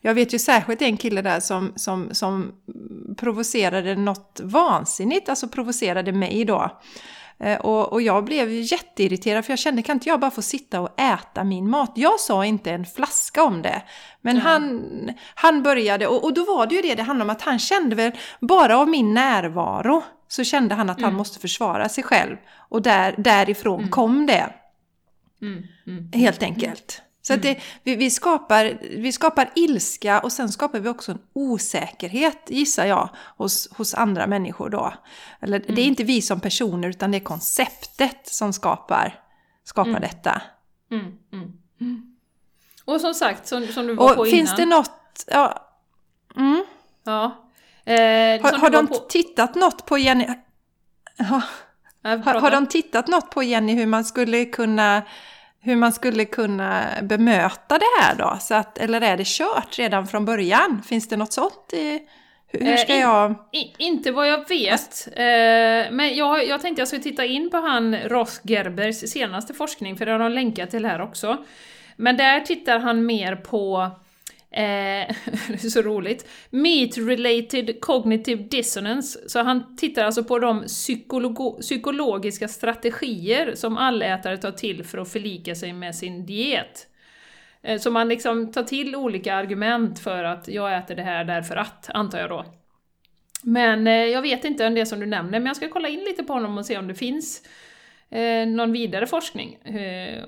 jag vet ju särskilt en kille där som, som, som provocerade något vansinnigt, alltså provocerade mig då. Eh, och, och, jag blev jätteirriterad för jag kände, kan inte jag bara få sitta och äta min mat? Jag sa inte en flaska om det. Men mm. han, han började, och, och då var det ju det det handlade om, att han kände väl bara av min närvaro så kände han att mm. han måste försvara sig själv. Och där, därifrån mm. kom det. Mm. Mm. Helt enkelt. Så att det, mm. vi, vi, skapar, vi skapar ilska och sen skapar vi också en osäkerhet, gissar jag, hos, hos andra människor då. Eller mm. det är inte vi som personer utan det är konceptet som skapar, skapar mm. detta. Mm. mm. Och som sagt, som, som du var och på finns innan. det något... Ja. Mm. ja. Eh, har har de på... tittat något på Jenny... Ja. Har, har de tittat något på Jenny hur man skulle kunna hur man skulle kunna bemöta det här då? Så att, eller är det kört redan från början? Finns det något sånt? I, hur ska eh, jag... In, inte vad jag vet. Eh, men jag, jag tänkte jag skulle titta in på han Ross Gerbers senaste forskning, för det har de länkat till här också. Men där tittar han mer på Eh, det är så roligt. Meat-related cognitive dissonance. Så han tittar alltså på de psykologiska strategier som allätare tar till för att förlika sig med sin diet. Eh, så man liksom tar till olika argument för att jag äter det här därför att, antar jag då. Men eh, jag vet inte om det som du nämner, men jag ska kolla in lite på honom och se om det finns eh, någon vidare forskning. Eh,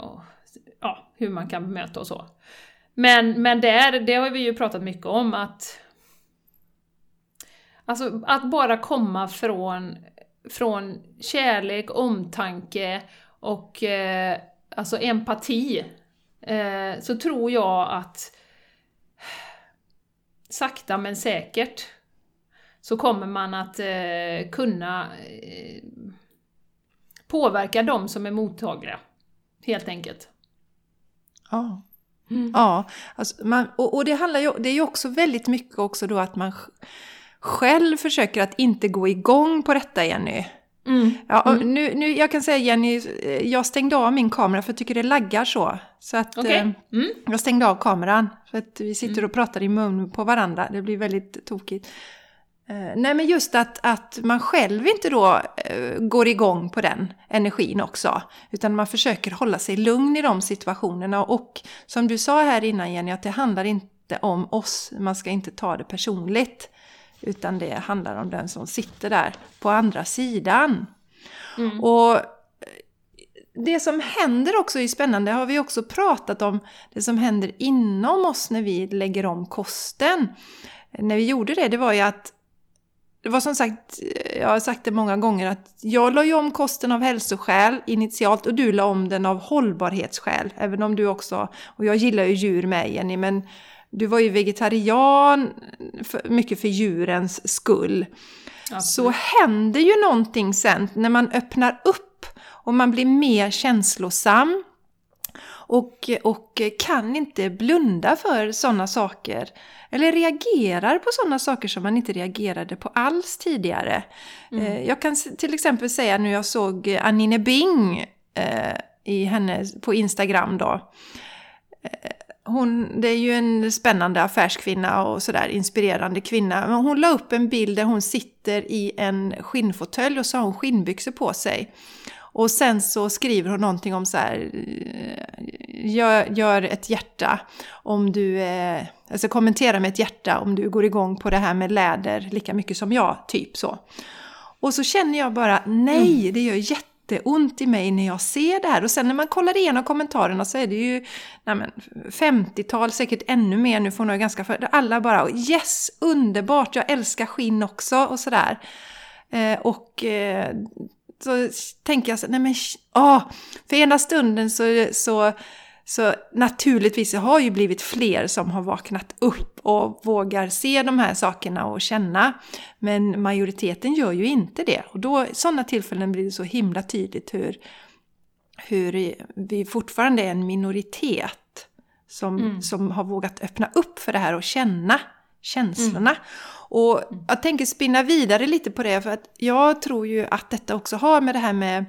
ja, hur man kan bemöta och så. Men, men där, det har vi ju pratat mycket om att Alltså att bara komma från, från kärlek, omtanke och eh, alltså empati eh, så tror jag att sakta men säkert så kommer man att eh, kunna eh, påverka de som är mottagliga. Helt enkelt. Ja. Mm. Ja, alltså man, och, och, det handlar ju, det är ju också väldigt mycket också då att man själv försöker att inte gå igång på detta Jenny. Mm. Ja, Mm. nu, nu, jag kan säga Jenny, eh, jag stängde av min kamera för jag tycker det laggar så. Så att Okej. eh, Mm. jag stängde av kameran. För att vi sitter och pratar i mun på varandra. Det blir väldigt tokigt. Eh, nej men just att, att man själv inte då eh, går igång på den energin också. Utan man försöker hålla sig lugn i de situationerna. Och som du sa här innan Jenny, att det handlar inte om oss. Man ska inte ta det personligt. Utan det handlar om den som sitter där på andra sidan. Mm. Och eh, det som händer också är spännande, har vi också pratat om det som händer inom oss när vi lägger om kosten. När vi gjorde det, det var ju att det var som sagt, jag har sagt det många gånger, att jag la ju om kosten av hälsoskäl initialt och du la om den av hållbarhetsskäl. Även om du också, och jag gillar ju djur med Jenny, men du var ju vegetarian för, mycket för djurens skull. Så händer ju någonting sen när man öppnar upp och man blir mer känslosam och, och kan inte blunda för sådana saker. Eller reagerar på sådana saker som man inte reagerade på alls tidigare. Eh, Jag kan till exempel säga nu jag såg Anine Bing eh, i henne på Instagram då. Eh, Hon, det är ju en spännande affärskvinna och sådär inspirerande kvinna. Men hon la upp en bild där hon sitter i en skinnfåtölj och så har hon skinnbyxor på sig. Och sen så skriver hon någonting om så här, eh, gör, gör ett hjärta om du, eh, alltså kommentera med ett hjärta om du går igång på det här med läder lika mycket som jag, typ så. Och så känner jag bara, nej, det gör jätteont i mig när jag ser det här. Och sen när man kollar igenom kommentarerna så är det ju nej men, 50-tal, säkert ännu mer, nu får nog ganska för Alla bara, yes, underbart, jag älskar skinn också och sådär. Eh, och eh, så tänker jag så, nej men, ah, för ena stunden så, så, så naturligtvis, det har ju blivit fler som har vaknat upp och vågar se de här sakerna och känna. Men majoriteten gör ju inte det. Och då, sådana tillfällen blir det så himla tydligt hur, hur vi fortfarande är en minoritet som, Mm. som har vågat öppna upp för det här och känna känslorna. Och jag tänker spinna vidare lite på det för att jag tror ju att detta också har med det här med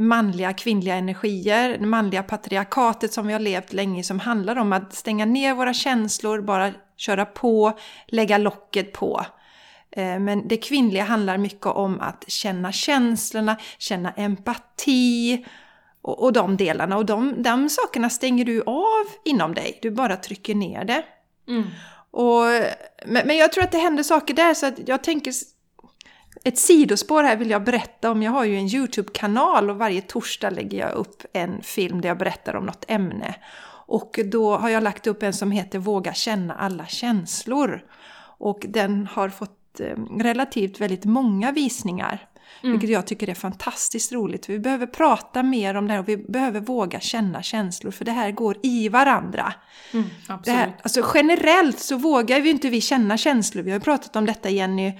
manliga, kvinnliga energier, det manliga patriarkatet som vi har levt länge som handlar om att stänga ner våra känslor, bara köra på, lägga locket på. Eh, Men det kvinnliga handlar mycket om att känna känslorna, känna empati och, och de delarna. Och de, de sakerna stänger du av inom dig, du bara trycker ner det. Mm. Och, men, men jag tror att det händer saker där så att jag tänker... Ett sidospår här vill jag berätta om. Jag har ju en YouTube-kanal och varje torsdag lägger jag upp en film där jag berättar om något ämne. Och då har jag lagt upp en som heter Våga känna alla känslor. Och den har fått eh, relativt väldigt många visningar. Vilket jag tycker är fantastiskt roligt. Vi behöver prata mer om det här och vi behöver våga känna känslor. För det här går i varandra. Mm, absolut. här, alltså generellt så vågar vi inte vi känna känslor. Vi har ju pratat om detta Jenny.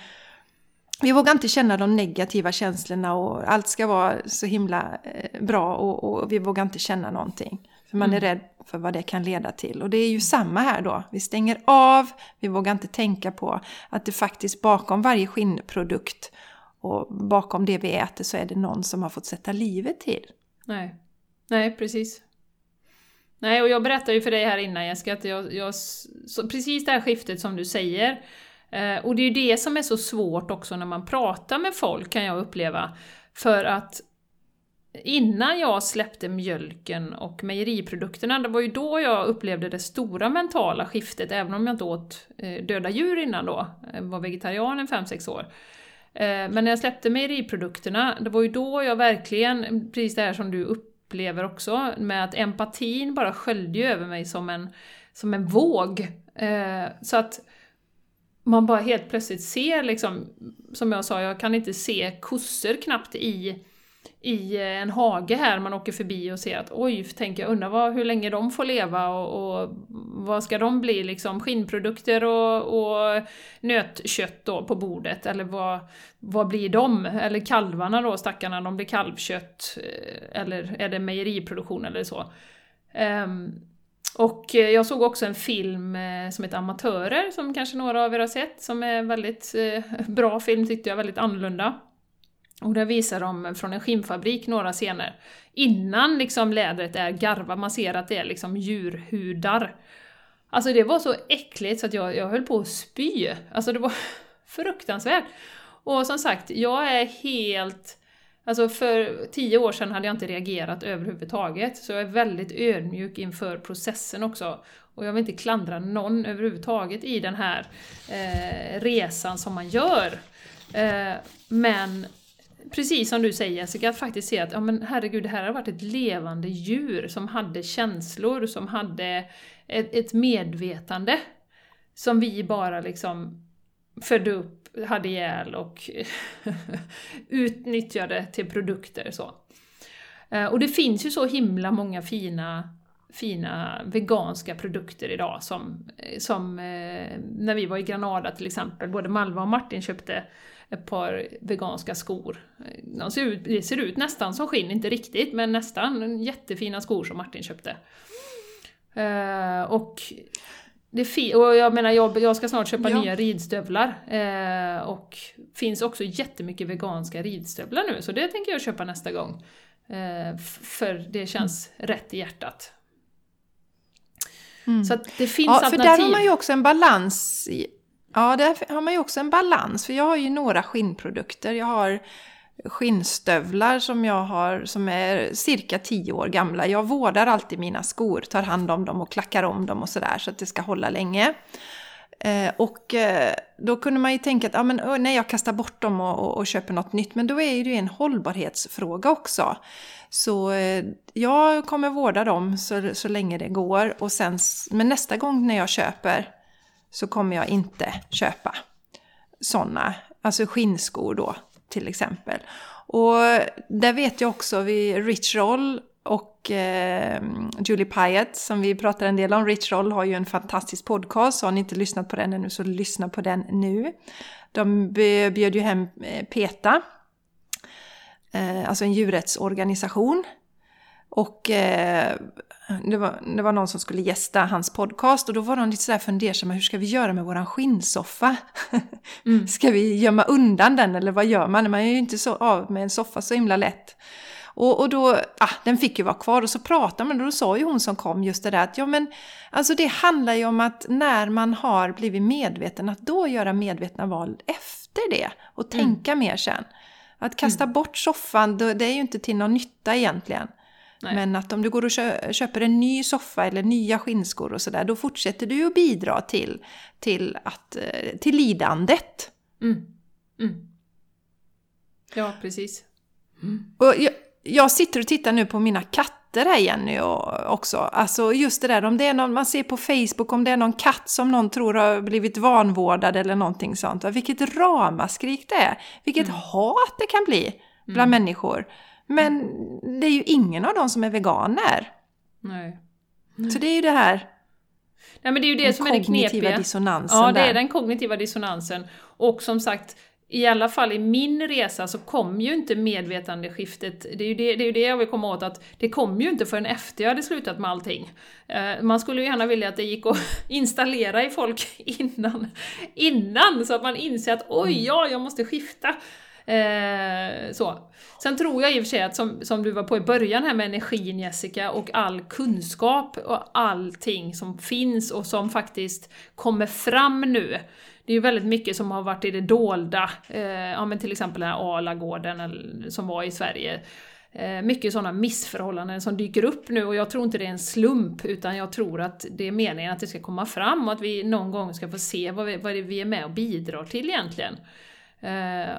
Vi vågar inte känna de negativa känslorna och allt ska vara så himla eh, bra och, och vi vågar inte känna någonting. För man är rädd för vad det kan leda till. Och det är ju samma här då. Vi stänger av, vi vågar inte tänka på att det faktiskt bakom varje skinnprodukt och bakom det vi äter så är det någon som har fått sätta livet till. Nej. Nej, precis. Nej, och jag berättade ju för dig här innan Jessica att jag, jag så precis det här skiftet som du säger. Eh, och det är ju det som är så svårt också när man pratar med folk kan jag uppleva. För att innan jag släppte mjölken och mejeriprodukterna, det var ju då jag upplevde det stora mentala skiftet, även om jag inte åt eh, döda djur innan då. Jag var vegetarian i 5-6 år. Eh, men när jag släppte mejeriprodukterna, det var ju då jag verkligen, precis det här som du upplever också, med att empatin bara sköljde ju över mig som en, som en våg. Eh, så att man bara helt plötsligt ser liksom, som jag sa, jag kan inte se kossor knappt i, i eh, en hage här man åker förbi och ser att oj, tänker jag, undrar vad, hur länge de får leva och, och vad ska de bli liksom, skinnprodukter och, och nötkött då på bordet eller vad, vad blir de? Eller kalvarna då, stackarna, de blir kalvkött eh, eller är det mejeriproduktion eller så. Um, och jag såg också en film eh, som heter Amatörer, som kanske några av er har sett, som är väldigt bra film tyckte jag, väldigt annorlunda. Och där visar de från en skinnfabrik några scener. Innan liksom lädret är garva, man ser att det är liksom djurhudar. Alltså det var så äckligt så att jag, jag höll på att spy. Alltså det var fruktansvärt. Och som sagt, jag är helt... Alltså för tio år sedan hade jag inte reagerat överhuvudtaget, så jag är väldigt ödmjuk inför processen också. Och jag vill inte klandra någon överhuvudtaget i den här eh, resan som man gör. Eh, men precis som du säger Jessica, att faktiskt se att ja, men herregud, det här har varit ett levande djur som hade känslor, som hade ett, ett medvetande. Som vi bara liksom födde upp, hade ihjäl och utnyttjade till produkter. Så. Eh, och det finns ju så himla många fina, fina veganska produkter idag som, eh, som eh, när vi var i Granada till exempel, både Malva och Martin köpte ett par veganska skor. De ser ut, det ser ut nästan som skinn, inte riktigt, men nästan jättefina skor som Martin köpte. Uh, och det och jag menar, jag, jag ska snart köpa ja. nya ridstövlar. Uh, och finns också jättemycket veganska ridstövlar nu, så det tänker jag köpa nästa gång. Uh, för det känns mm. rätt i hjärtat. Mm. Så att det finns ja, alternativ. För där har man ju också en balans i Ja, där har man ju också en balans. För jag har ju några skinnprodukter. Jag har skinnstövlar som jag har som är cirka 10 år gamla. Jag vårdar alltid mina skor, tar hand om dem och klackar om dem och sådär så att det ska hålla länge. Eh, och eh, då kunde man ju tänka att ah, men, oh, nej, jag kastar bort dem och, och, och, köper något nytt. Men då är det ju en hållbarhetsfråga också. Så eh, jag kommer vårda dem så, så länge det går. Och sen, men nästa gång när jag köper så kommer jag inte köpa sådana, alltså skinnskor då till exempel. Och där vet jag också vid Rich Roll och eh, Julie Pyatt som vi pratar en del om. Rich Roll har ju en fantastisk podcast, så har ni inte lyssnat på den ännu så lyssna på den nu. De bjöd ju hem eh, PETA, eh, alltså en djurrättsorganisation. Och eh, det var, det var någon som skulle gästa hans podcast och då var de lite sådär fundersamma, hur ska vi göra med våran skinnsoffa? Mm. ska vi gömma undan den eller vad gör man? Man är ju inte så av med en soffa så himla lätt. Och, och då, ah, den fick ju vara kvar och så pratade man och då sa ju hon som kom just det där att ja men alltså det handlar ju om att när man har blivit medveten att då göra medvetna val efter det och mm. tänka mer sen. Att kasta mm. bort soffan, det är ju inte till någon nytta egentligen. Nej. Men att om du går och köper en ny soffa eller nya skinnskor och sådär, då fortsätter du att bidra till, till, att, eh, till lidandet. Mm. Mm. Ja, precis. Mm. Och jag, jag, sitter och tittar nu på mina katter här Jenny också. Alltså just det där, om det är någon, man ser på Facebook om det är någon katt som någon tror har blivit vanvårdad eller någonting sånt. Vilket ramaskrik det är! Vilket mm. hat det kan bli bland mm. människor. Men det är ju ingen av dem som är veganer. Nej. Så det är ju det här Nej men det är ju det som är det knepiga. kognitiva dissonansen Ja, det där. är den kognitiva dissonansen. Och som sagt, i alla fall i min resa så kom ju inte medvetandeskiftet, det är ju det, det, är ju det jag vill komma åt, att det kom ju inte förrän efter jag hade slutat med allting. Uh, man skulle ju gärna vilja att det gick att installera i folk innan, innan så att man inser att oj, mm. ja, jag måste skifta. Eh, så. Sen tror jag i och för sig att, som, som du var på i början här med energin Jessica, och all kunskap och allting som finns och som faktiskt kommer fram nu. Det är ju väldigt mycket som har varit i det dolda, eh, ja men till exempel den här Alagården som var i Sverige. Eh, mycket sådana missförhållanden som dyker upp nu och jag tror inte det är en slump utan jag tror att det är meningen att det ska komma fram och att vi någon gång ska få se vad vi, vad vi är med och bidrar till egentligen. Eh,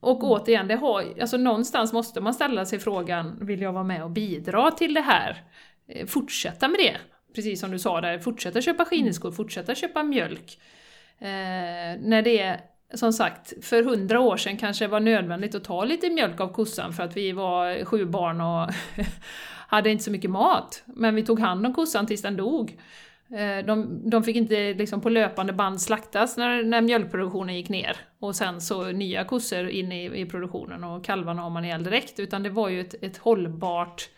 och mm. återigen, det har, alltså någonstans måste man ställa sig frågan, vill jag vara med och bidra till det här? Eh, fortsätta med det, precis som du sa där, fortsätta köpa skinnskor, fortsätta köpa mjölk. Eh, när det som sagt, för hundra år sedan kanske det var nödvändigt att ta lite mjölk av kossan för att vi var sju barn och hade inte så mycket mat. Men vi tog hand om kossan tills den dog. Eh, de, de fick inte liksom på löpande band slaktas när, när mjölkproduktionen gick ner. Och sen så nya kossor in i, i produktionen och kalvarna har man ihjäl direkt. Utan det var ju ett, ett hållbart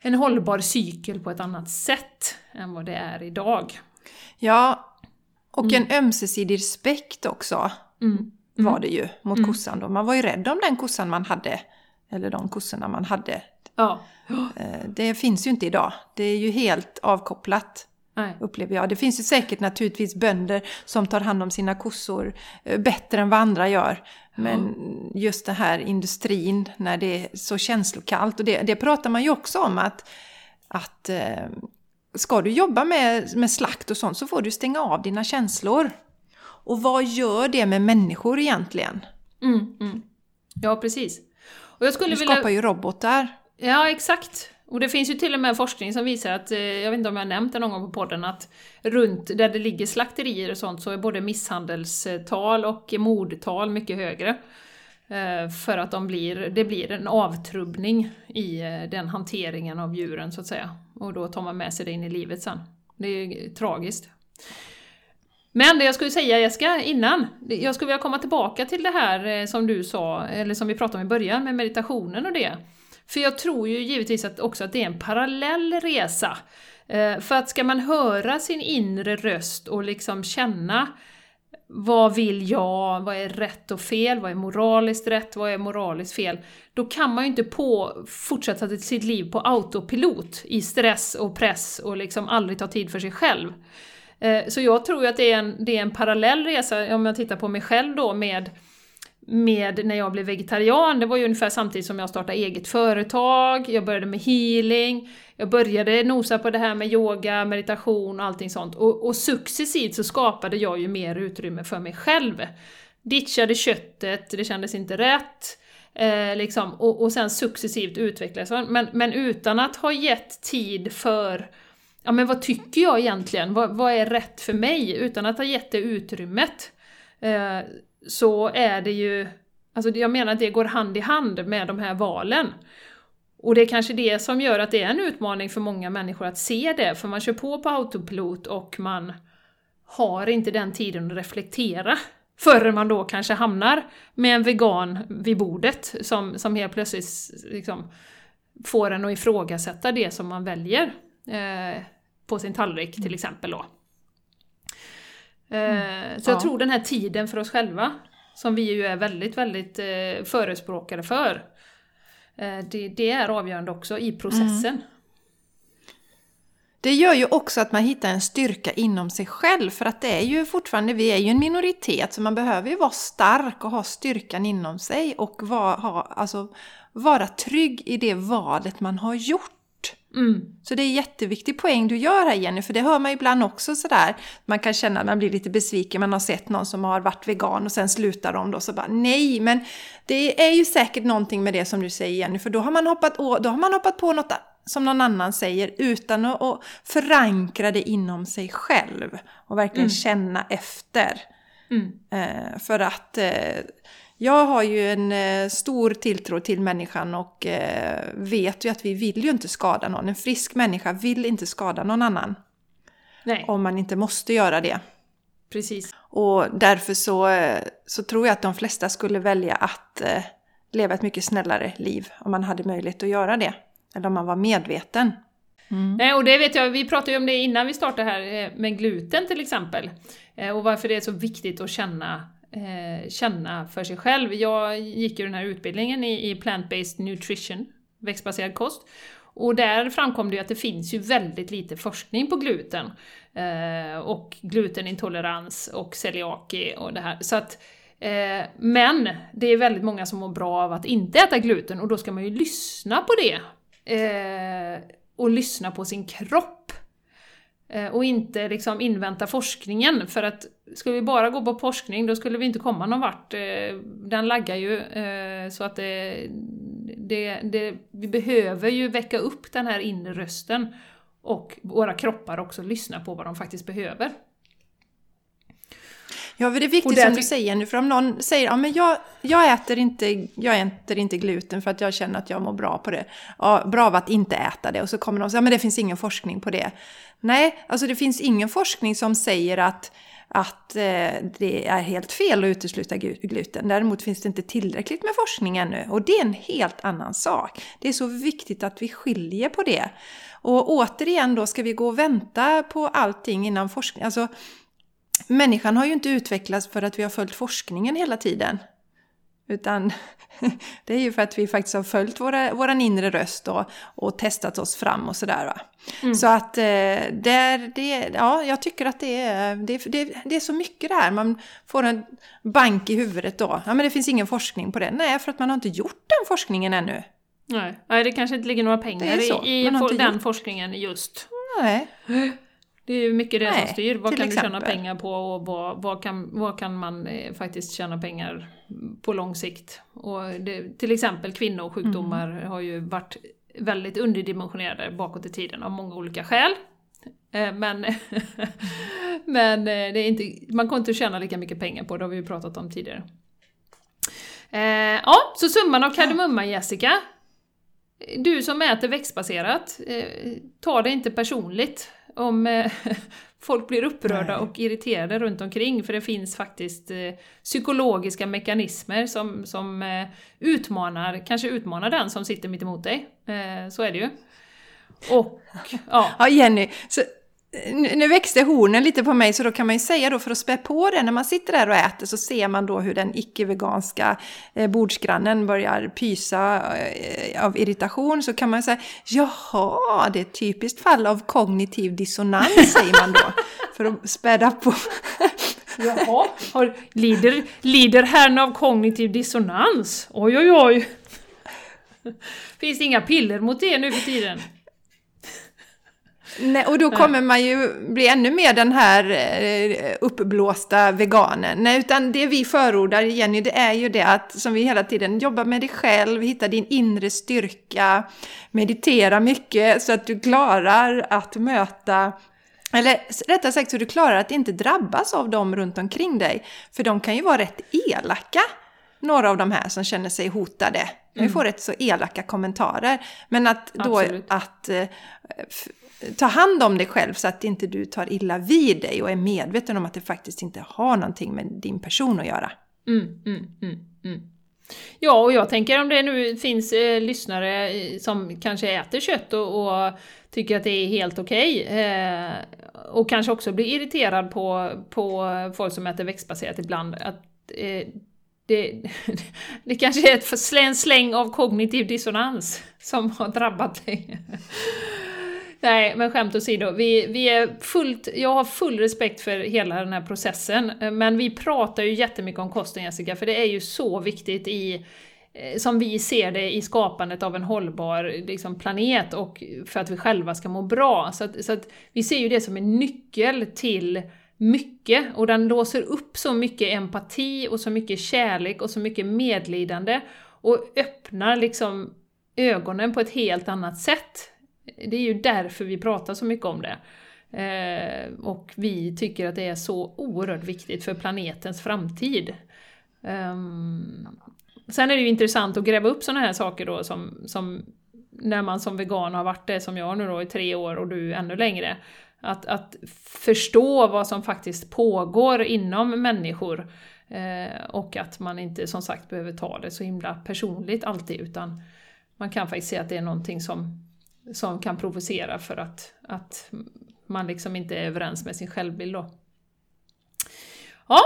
en hållbar cykel på ett annat sätt än vad det är idag. Ja, och en ömsesidig respekt också Mm. var det ju mot kossan då. Man var ju rädd om den kossan man hade, eller de kossorna man hade. Ja. Eh, Det finns ju inte idag. Det är ju helt avkopplat. Nej. upplever jag. Det finns ju säkert naturligtvis bönder som tar hand om sina kossor eh, bättre än vad andra gör. Men just det här industrin när det är så känslokallt och det, det pratar man ju också om att, att eh, ska du jobba med, med slakt och sånt så får du stänga av dina känslor. Och vad gör det med människor egentligen? Mm, mm. Ja, precis. Och jag skulle Du vilja... skapar ju robotar. Ja, exakt. Och det finns ju till och med forskning som visar att, eh, jag vet inte om jag har nämnt det någon gång på podden, att runt där det ligger slakterier och sånt så är både misshandelstal och mordtal mycket högre. Eh, för att de blir, det blir en avtrubbning i eh, den hanteringen av djuren så att säga. Och då tar man med sig det in i livet sen. Det är tragiskt. Men det jag skulle säga Jessica, innan, jag skulle vilja komma tillbaka till det här som du sa, eller som vi pratade om i början med meditationen och det. För jag tror ju givetvis att också att det är en parallell resa. Eh, för att ska man höra sin inre röst och liksom känna vad vill jag, vad är rätt och fel, vad är moraliskt rätt, vad är moraliskt fel? Då kan man ju inte på, fortsätta sitt liv på autopilot i stress och press och liksom aldrig ta tid för sig själv. Eh, så jag tror ju att det är, en, det är en parallell resa, om jag tittar på mig själv då med, med när jag blev vegetarian, det var ju ungefär samtidigt som jag startade eget företag, jag började med healing, jag började nosa på det här med yoga, meditation och allting sånt. Och, och successivt så skapade jag ju mer utrymme för mig själv. Ditchade köttet, det kändes inte rätt. Eh, liksom, och, och sen successivt utvecklades. Men, men utan att ha gett tid för ja men vad tycker jag egentligen? Vad, vad är rätt för mig? Utan att ha gett det utrymmet. Eh, så är det ju, alltså jag menar att det går hand i hand med de här valen. Och det är kanske det som gör att det är en utmaning för många människor att se det, för man kör på på autopilot och man har inte den tiden att reflektera. Förrän man då kanske hamnar med en vegan vid bordet som, som helt plötsligt liksom får en att ifrågasätta det som man väljer eh, på sin tallrik till exempel då. Eh, så jag Ja. tror den här tiden för oss själva, som vi ju är väldigt, väldigt eh, förespråkare för, eh, det, det är avgörande också i processen. Det gör ju också att man hittar en styrka inom sig själv för att det är ju fortfarande, vi är ju en minoritet så man behöver ju vara stark och ha styrkan inom sig och vara, ha, alltså, vara trygg i det valet man har gjort. Mm. Så det är en jätteviktig poäng du gör här Jenny, för det hör man ibland också sådär. Man kan känna att man blir lite besviken, man har sett någon som har varit vegan och sen slutar de då så bara nej, men det är ju säkert någonting med det som du säger Jenny, för då har man hoppat, då har man hoppat på något som någon annan säger utan att, förankra det inom sig själv och verkligen känna efter. Mm. Eh, för att eh, jag har ju en eh, stor tilltro till människan och eh, vet ju att vi vill ju inte skada någon. En frisk människa vill inte skada någon annan Nej, om man inte måste göra det. precis. Och därför så, eh, så tror jag att de flesta skulle välja att leva ett mycket snällare liv om man hade möjlighet att göra det. Eller om man var medveten. Nej, och det vet jag, vi pratade ju om det innan vi startade här med gluten till exempel. Och varför det är så viktigt att känna, eh, känna för sig själv. Jag gick ju den här utbildningen i, i Plant-Based Nutrition, växtbaserad kost. Och där framkom det ju att det finns ju väldigt lite forskning på gluten. Eh, och glutenintolerans och celiaki och det här. Så att, eh, men det är väldigt många som mår bra av att inte äta gluten och då ska man ju lyssna på det. Eh, och lyssna på sin kropp. Eh, och inte liksom invänta forskningen, för att skulle vi bara gå på forskning då skulle vi inte komma någon vart. Eh, den laggar ju, eh, så att det, det, det, vi behöver ju väcka upp den här inre rösten och våra kroppar också lyssna på vad de faktiskt behöver. Ja, för det är Och viktigt där som du säger nu, för om någon säger ja, men jag, jag, äter inte, jag äter inte gluten för att jag känner att jag mår bra på det. Ja, bra av att inte äta det. Och så kommer de säga, ja men det finns ingen forskning på det. Nej, alltså det finns ingen forskning som säger att att eh, det är helt fel att utesluta gluten. Däremot finns det inte tillräckligt med forskning ännu och det är en helt annan sak. Det är så viktigt att vi skiljer på det. Och återigen då, ska vi gå och vänta på allting innan forskning? Alltså, människan har ju inte utvecklats för att vi har följt forskningen hela tiden. Utan det är ju för att vi faktiskt har följt våra, våran inre röst och, och testat oss fram och sådär. Mm. Så att eh, där, det, ja, jag tycker att det är, det, det, det är så mycket där. Man får en bank i huvudet då. Ja, men det finns ingen forskning på det. Nej, för att man har inte gjort den forskningen ännu. Nej, Nej det kanske inte ligger några pengar i, i den gjort. forskningen just. Nej. Det är ju mycket det Nej, som styr. Vad kan exempel. du tjäna pengar på och vad, vad, kan, vad kan man eh, faktiskt tjäna pengar på lång sikt? Och det, till exempel kvinnosjukdomar mm. har ju varit väldigt underdimensionerade bakåt i tiden av många olika skäl. Eh, men, men eh, det är inte, man kommer inte tjäna lika mycket pengar på det, har vi ju pratat om tidigare. ja, så summan av kardemumma Jessica. Du som äter växtbaserat, ta det inte personligt om eh, folk blir upprörda Nej. och irriterade runt omkring för det finns faktiskt eh, psykologiska mekanismer som, som eh, utmanar, kanske utmanar den som sitter mitt emot dig. Så är det ju. Och, ja. ja Jenny, så nu växte hornen lite på mig så då kan man ju säga då för att spä på det när man sitter där och äter så ser man då hur den icke-veganska eh, bordsgrannen börjar pysa eh, av irritation så kan man säga jaha, det är ett typiskt fall av kognitiv dissonans säger man då för att späda på. Jaha, lider, lider herrn av kognitiv dissonans? Oj oj oj! Finns det inga piller mot det nu för tiden? Nej, och då kommer man ju bli ännu mer den här eh, uppblåsta veganen. Nej, utan det vi förordar, Jenny, det är ju det att som vi hela tiden jobbar med dig själv, hitta din inre styrka, meditera mycket så att du klarar att möta eller rättare sagt så du klarar att inte drabbas av dem runt omkring dig. För de kan ju vara rätt elaka, några av de här som känner sig hotade. Mm. Vi får rätt så elaka kommentarer. Men att då Absolut. att eh, ta hand om dig själv så att inte du tar illa vid dig och är medveten om att det faktiskt inte har någonting med din person att göra. Mm, mm, mm, mm. ja, och jag tänker om det nu finns eh, lyssnare eh, som kanske äter kött och, och, tycker att det är helt okej okay, eh, och kanske också blir irriterad på, på folk som äter växtbaserat ibland. Att, eh, det, det kanske är ett, en släng av kognitiv dissonans som har drabbat dig. Nej, men skämt åsido. Vi, vi är fullt, jag har full respekt för hela den här processen, eh, men vi pratar ju jättemycket om kosten Jessica, för det är ju så viktigt i eh, som vi ser det i skapandet av en hållbar liksom, planet och för att vi själva ska må bra. Så, att, så att vi ser ju det som en nyckel till mycket och den låser upp så mycket empati och så mycket kärlek och så mycket medlidande och öppnar liksom ögonen på ett helt annat sätt det är ju därför vi pratar så mycket om det. Eh, och vi tycker att det är så oerhört viktigt för planetens framtid. Eh, sen är det ju intressant att gräva upp sådana här saker då som, som när man som vegan har varit det som jag nu då i tre år och du ännu längre. Att, att förstå vad som faktiskt pågår inom människor. Eh, och att man inte som sagt behöver ta det så himla personligt alltid utan man kan faktiskt se att det är någonting som som kan provocera för att, att man liksom inte är överens med sin självbild då. Ja,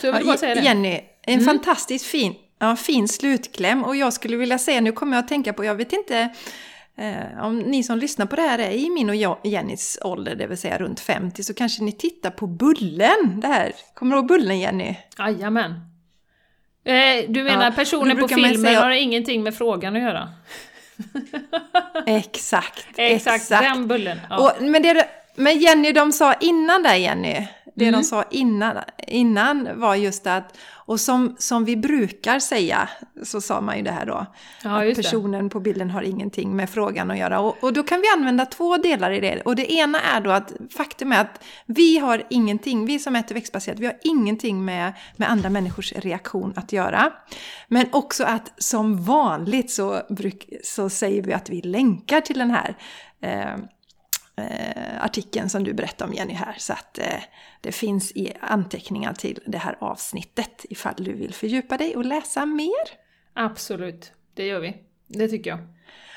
så jag vill ja, bara säga det. Jenny, en mm. fantastiskt fin, ja, fin slutkläm och jag skulle vilja säga, nu kommer jag att tänka på, jag vet inte eh, om ni som lyssnar på det här är i min och Jennys ålder, det vill säga runt 50, så kanske ni tittar på Bullen. Det här. Kommer du ihåg Bullen Jenny? Jajamän. Eh, du menar ja, personen på filmen säga... har ingenting med frågan att göra? exakt, exakt, exakt. Den bullen. Ja. Och, men, det, men Jenny, de sa innan där Jenny, det mm. de sa innan, innan var just att, och som, som vi brukar säga, så sa man ju det här då, ja, att personen det. på bilden har ingenting med frågan att göra. Och, och då kan vi använda två delar i det. Och det ena är då att faktum är att vi har ingenting, vi som äter växtbaserat, vi har ingenting med, med andra människors reaktion att göra. Men också att som vanligt så, bruk, så säger vi att vi länkar till den här eh, eh, artikeln som du berättade om Jenny här. Så att eh, det finns i anteckningar till det här avsnittet ifall du vill fördjupa dig och läsa mer. Absolut, det gör vi. Det tycker jag.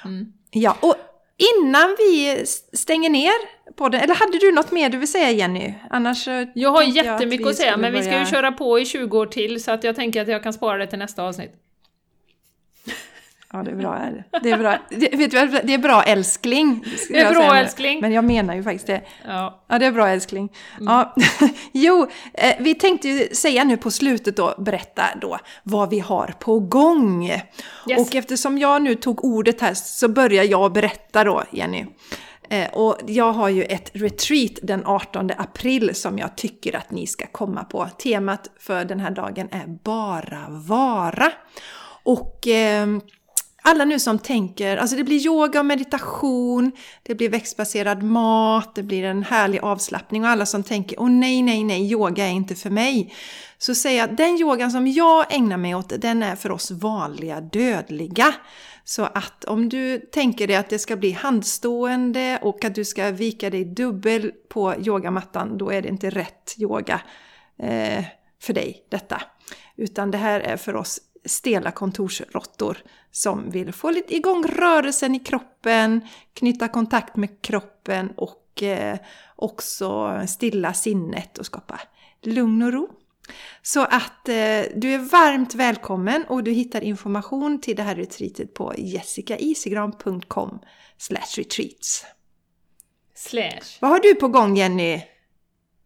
Mm. Ja, och innan vi stänger ner podden, eller hade du något mer du vill säga Jenny? Annars Jag har jättemycket att, att säga, men vi ska ju köra på i 20 år till så att jag tänker att jag kan spara det till nästa avsnitt. Ja, det är bra. Det är bra, det, vet du, det är bra älskling. Det är bra älskling. Men jag menar ju faktiskt det. Ja, ja det är bra älskling. Mm. Ja. jo, eh, vi tänkte ju säga nu på slutet då, berätta då vad vi har på gång. Yes. Och eftersom jag nu tog ordet här så börjar jag berätta då, Jenny. Eh, och jag har ju ett retreat den 18 april som jag tycker att ni ska komma på. Temat för den här dagen är bara vara. Och eh, alla nu som tänker, alltså det blir yoga och meditation, det blir växtbaserad mat, det blir en härlig avslappning och alla som tänker åh nej, nej, nej, yoga är inte för mig. Så säger jag, den yogan som jag ägnar mig åt, den är för oss vanliga dödliga. Så att om du tänker dig att det ska bli handstående och att du ska vika dig dubbel på yogamattan, då är det inte rätt yoga eh, för dig detta. Utan det här är för oss stela kontorsråttor som vill få lite igång rörelsen i kroppen, knyta kontakt med kroppen och eh, också stilla sinnet och skapa lugn och ro. Så att eh, du är varmt välkommen och du hittar information till det här retreatet på jessicaisigran.com retreats. Slash. Vad har du på gång Jenny?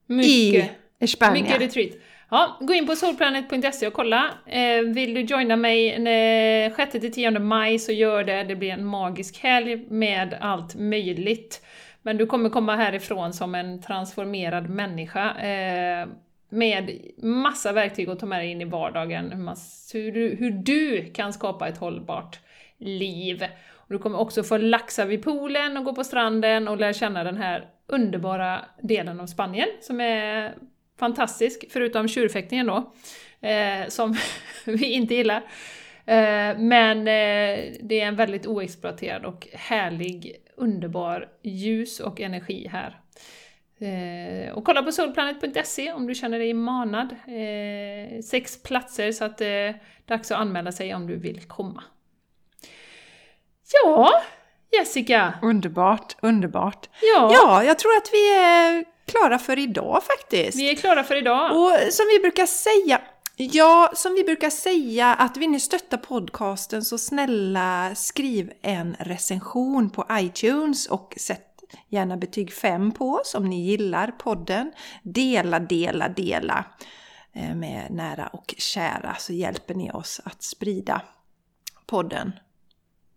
Mycket. I Spanien? Mycket retreat. Ja, gå in på solplanet.se och kolla. Eh, vill du joina mig 6-10 maj så gör det. Det blir en magisk helg med allt möjligt. Men du kommer komma härifrån som en transformerad människa. Eh, med massa verktyg att ta med dig in i vardagen. Hur du, hur du kan skapa ett hållbart liv. Och du kommer också få laxa vid poolen och gå på stranden och lära känna den här underbara delen av Spanien som är fantastisk, förutom tjurfäktningen då, eh, som vi inte gillar. Eh, men eh, det är en väldigt oexploaterad och härlig, underbar ljus och energi här. Eh, och kolla på solplanet.se om du känner dig manad. Eh, sex platser så att det eh, är dags att anmäla sig om du vill komma. Ja, Jessica! Underbart, underbart. Ja. ja, jag tror att vi är klara för idag faktiskt. Vi är klara för idag. Och som vi brukar säga, ja, som vi brukar säga, att vill ni stötta podcasten så snälla skriv en recension på iTunes och sätt gärna betyg 5 på oss om ni gillar podden. Dela, dela, dela eh, med nära och kära så hjälper ni oss att sprida podden.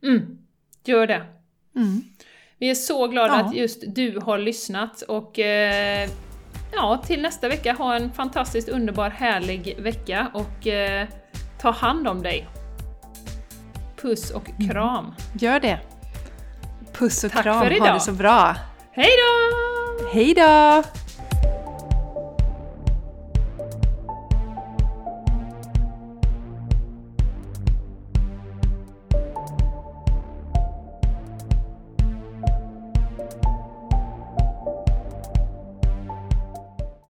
Mm, gör det. Mm. Vi är så glada ja. att just du har lyssnat och eh, ja, till nästa vecka, ha en fantastiskt underbar härlig vecka och eh, ta hand om dig. Puss och mm. kram! Mm. Gör det! Puss och Tack kram, för idag. ha det så bra! Hej då! Hej då!